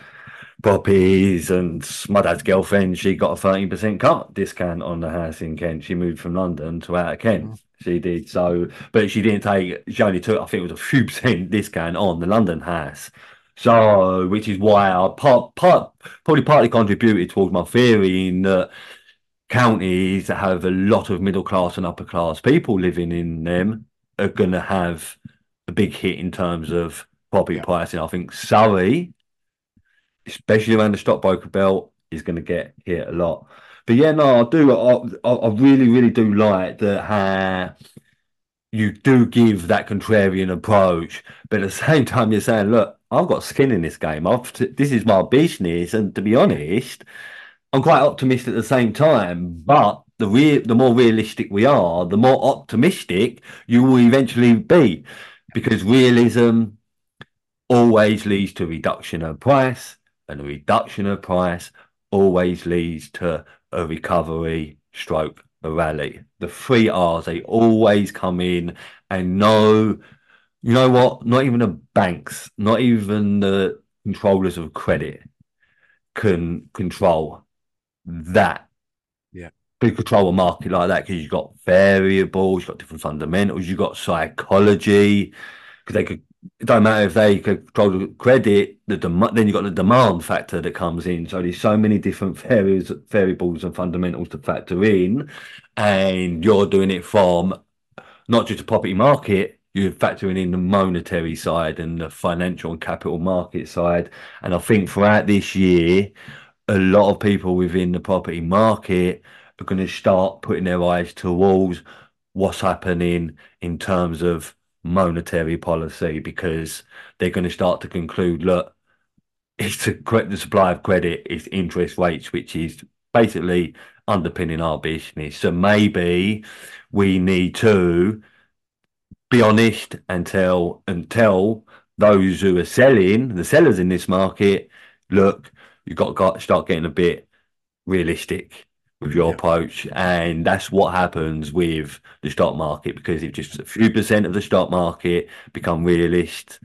properties and my dad's girlfriend. She got a thirteen percent cut discount on the house in Kent. She moved from London to out of Kent. Mm. She did so, but she didn't take. She only took, I think, it was a few *laughs* percent discount on the London house. So, which is why I part, part probably partly contributed towards my theory in that counties that have a lot of middle class and upper class people living in them are going to have a big hit in terms of property Yeah. pricing. I think Surrey, especially around the stockbroker belt, is going to get hit a lot. But yeah, no, I do. I, I really, really do like that how you do give that contrarian approach, but at the *laughs* same time, you're saying, look, I've got skin in this game. I've, this is my business, and to be honest, I'm quite optimistic at the same time. But the real, the more realistic we are, the more optimistic you will eventually be, because realism always leads to reduction of price, and a reduction of price always leads to a recovery stroke a rally. The three R's they always come in and know you know what? Not even the banks, not even the controllers of credit can control that. Yeah. Control a market like that because you've got variables, you've got different fundamentals, you've got psychology. Because they could, it don't matter if they control the credit, the dem- then you've got the demand factor that comes in. So there's so many different variables, variables and fundamentals to factor in, and you're doing it from not just the property market, you're factoring in the monetary side and the financial and capital market side. And I think throughout this year, a lot of people within the property market are going to start putting their eyes towards what's happening in terms of monetary policy because they're going to start to conclude, look, it's the, supply of credit, it's interest rates, which is basically underpinning our business. So maybe we need to be honest and tell and tell those who are selling, the sellers in this market, look, you've got to start getting a bit realistic with your Yeah. approach. And that's what happens with the stock market because if just a few percent of the stock market become realist,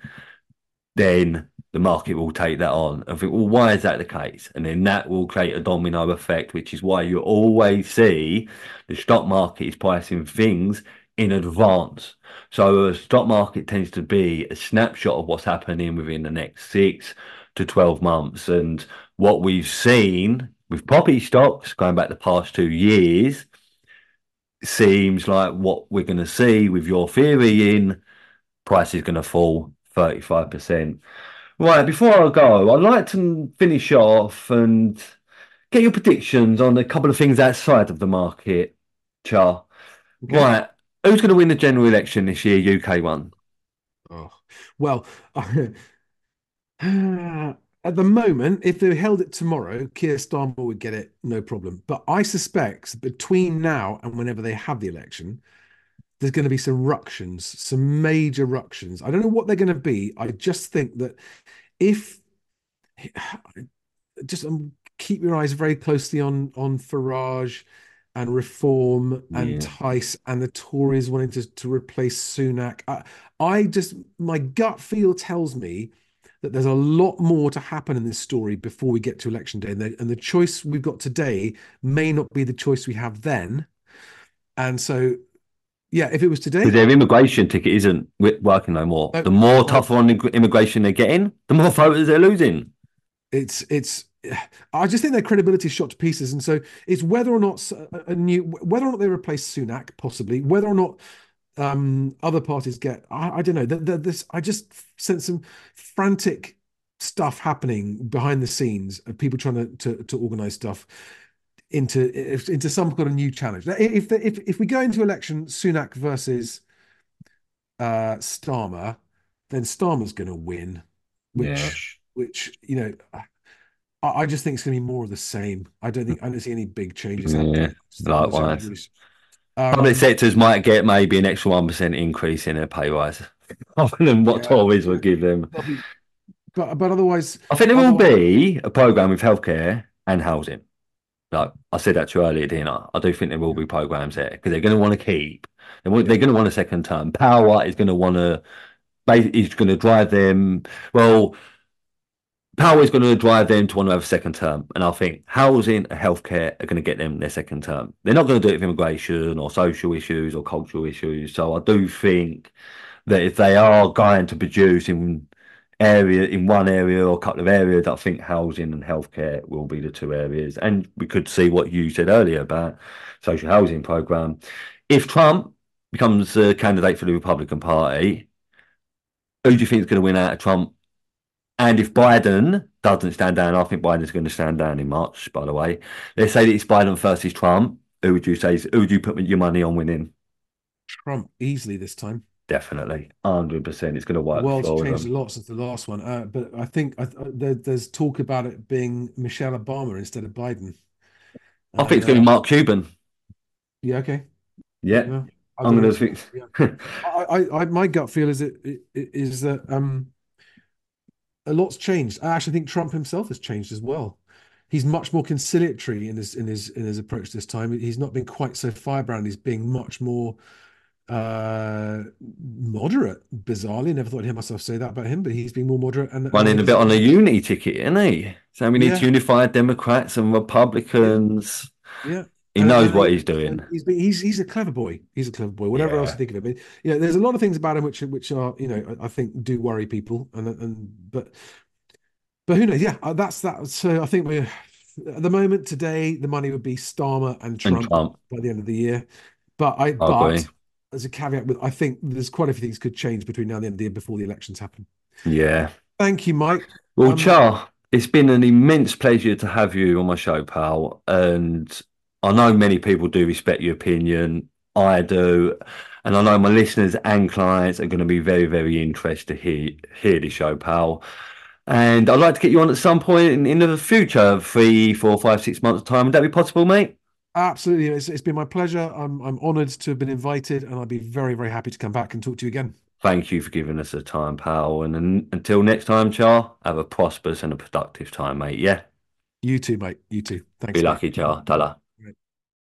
then the market will take that on and think, well, why is that the case? And then that will create a domino effect, which is why you always see the stock market is pricing things in advance. So a stock market tends to be a snapshot of what's happening within the next six to 12 months. And what we've seen with property stocks going back the past two years seems like what we're going to see with your theory in price is going to fall 35%. Right, before I go, I'd like to finish off and get your predictions on a couple of things outside of the market, Char. Okay. Right, who's going to win the general election this year, UK one? Oh, well, *laughs* uh, at the moment, if they held it tomorrow, Keir Starmer would get it, no problem. But I suspect between now and whenever they have the election, there's going to be some ructions, some major ructions. I don't know what they're going to be. I just think that if *sighs* just um, keep your eyes very closely on on Farage and Reform and Yeah. Tice and the Tories wanting to, to replace Sunak. I, I just my gut feel tells me that there's a lot more to happen in this story before we get to election day, and the, and the choice we've got today may not be the choice we have then. And so, yeah, if it was today, their immigration ticket isn't working no more. No, the more tougher on immigration they're getting, the more voters they're losing. it's it's I just think their credibility is shot to pieces, and so it's whether or not a new whether or not they replace Sunak, possibly whether or not um other parties get I, I don't know th th this I just sense some frantic stuff happening behind the scenes of people trying to to, to organize stuff into into some kind of new challenge. If the, if if we go into election Sunak versus uh Starmer, then Starmer's going to win, which which you know I, I just think it's going to be more of the same. I don't think I don't see any big changes Yeah, likewise. Um, Public sectors might get maybe an extra 1% increase in their pay rise *laughs* other than what Yeah. Tories would give them. But but otherwise, I think there will be a programme with healthcare and housing. Like I said that to you earlier, didn't I? I do think there will be programs there because they're going to want to keep. They want, they're going to want a second term. Power is going to want to. Is going to drive them. Well, power is going to drive them to want to have a second term, and I think housing and healthcare are going to get them their second term. They're not going to do it with immigration or social issues or cultural issues. So I do think that if they are going to produce in area in one area or a couple of areas, I think housing and healthcare will be the two areas. And we could see what you said earlier about social housing program. If Trump becomes a candidate for the Republican Party, who do you think is going to win out of Trump? And if Biden doesn't stand down, I think Biden's going to stand down in March, by the way. Let's say that it's Biden versus Trump. Who would you say? is, Who would you put your money on winning? Trump easily this time. Definitely, hundred percent. It's going to The work. world's changed them. a lot since the last one, uh, but I think I, I- there, there's talk about it being Michelle Obama instead of Biden. I think it's going to be Mark Cuban. Yeah, okay. Yeah, Yeah. I'm going to think. Yeah. I, I, I, my gut feel is it, it is that um, a lot's changed. I actually think Trump himself has changed as well. He's much more conciliatory in his in his in his approach this time. He's not been quite so firebrand. He's being much more uh moderate. Bizarrely, never thought I'd hear myself say that about him, but he's being more moderate and running a bit on a unity ticket, isn't he? So we need Yeah. to unify Democrats and Republicans. Yeah. He And- knows what he's doing. He's he's he's a clever boy. He's a clever boy. Whatever else you think of him, But, you know, there's a lot of things about him which which are you know I, I think do worry people, and and but but who knows? Yeah, uh, that's that. So I think we're at the moment today the money would be Starmer and And Trump Trump, by the end of the year. But I but as a caveat with I think there's quite a few things could change between now and the end of the year before the elections happen. Yeah. Thank you, Mike. Well, Um, Char, it's been an immense pleasure to have you on my show, pal. And I know many people do respect your opinion. I do. And I know my listeners and clients are going to be very, very interested to hear hear the show, pal. And I'd like to get you on at some point in, in the future, three, four, five, six months' time. Would that be possible, mate? Absolutely, it's, it's been my pleasure. I'm I'm honoured to have been invited, and I'd be very very happy to come back and talk to you again. Thank you for giving us the time, pal. And, and until next time, Char, have a prosperous and a productive time, mate. Yeah. You too, mate. You too. Thanks. Be lucky, Char. Ta-la.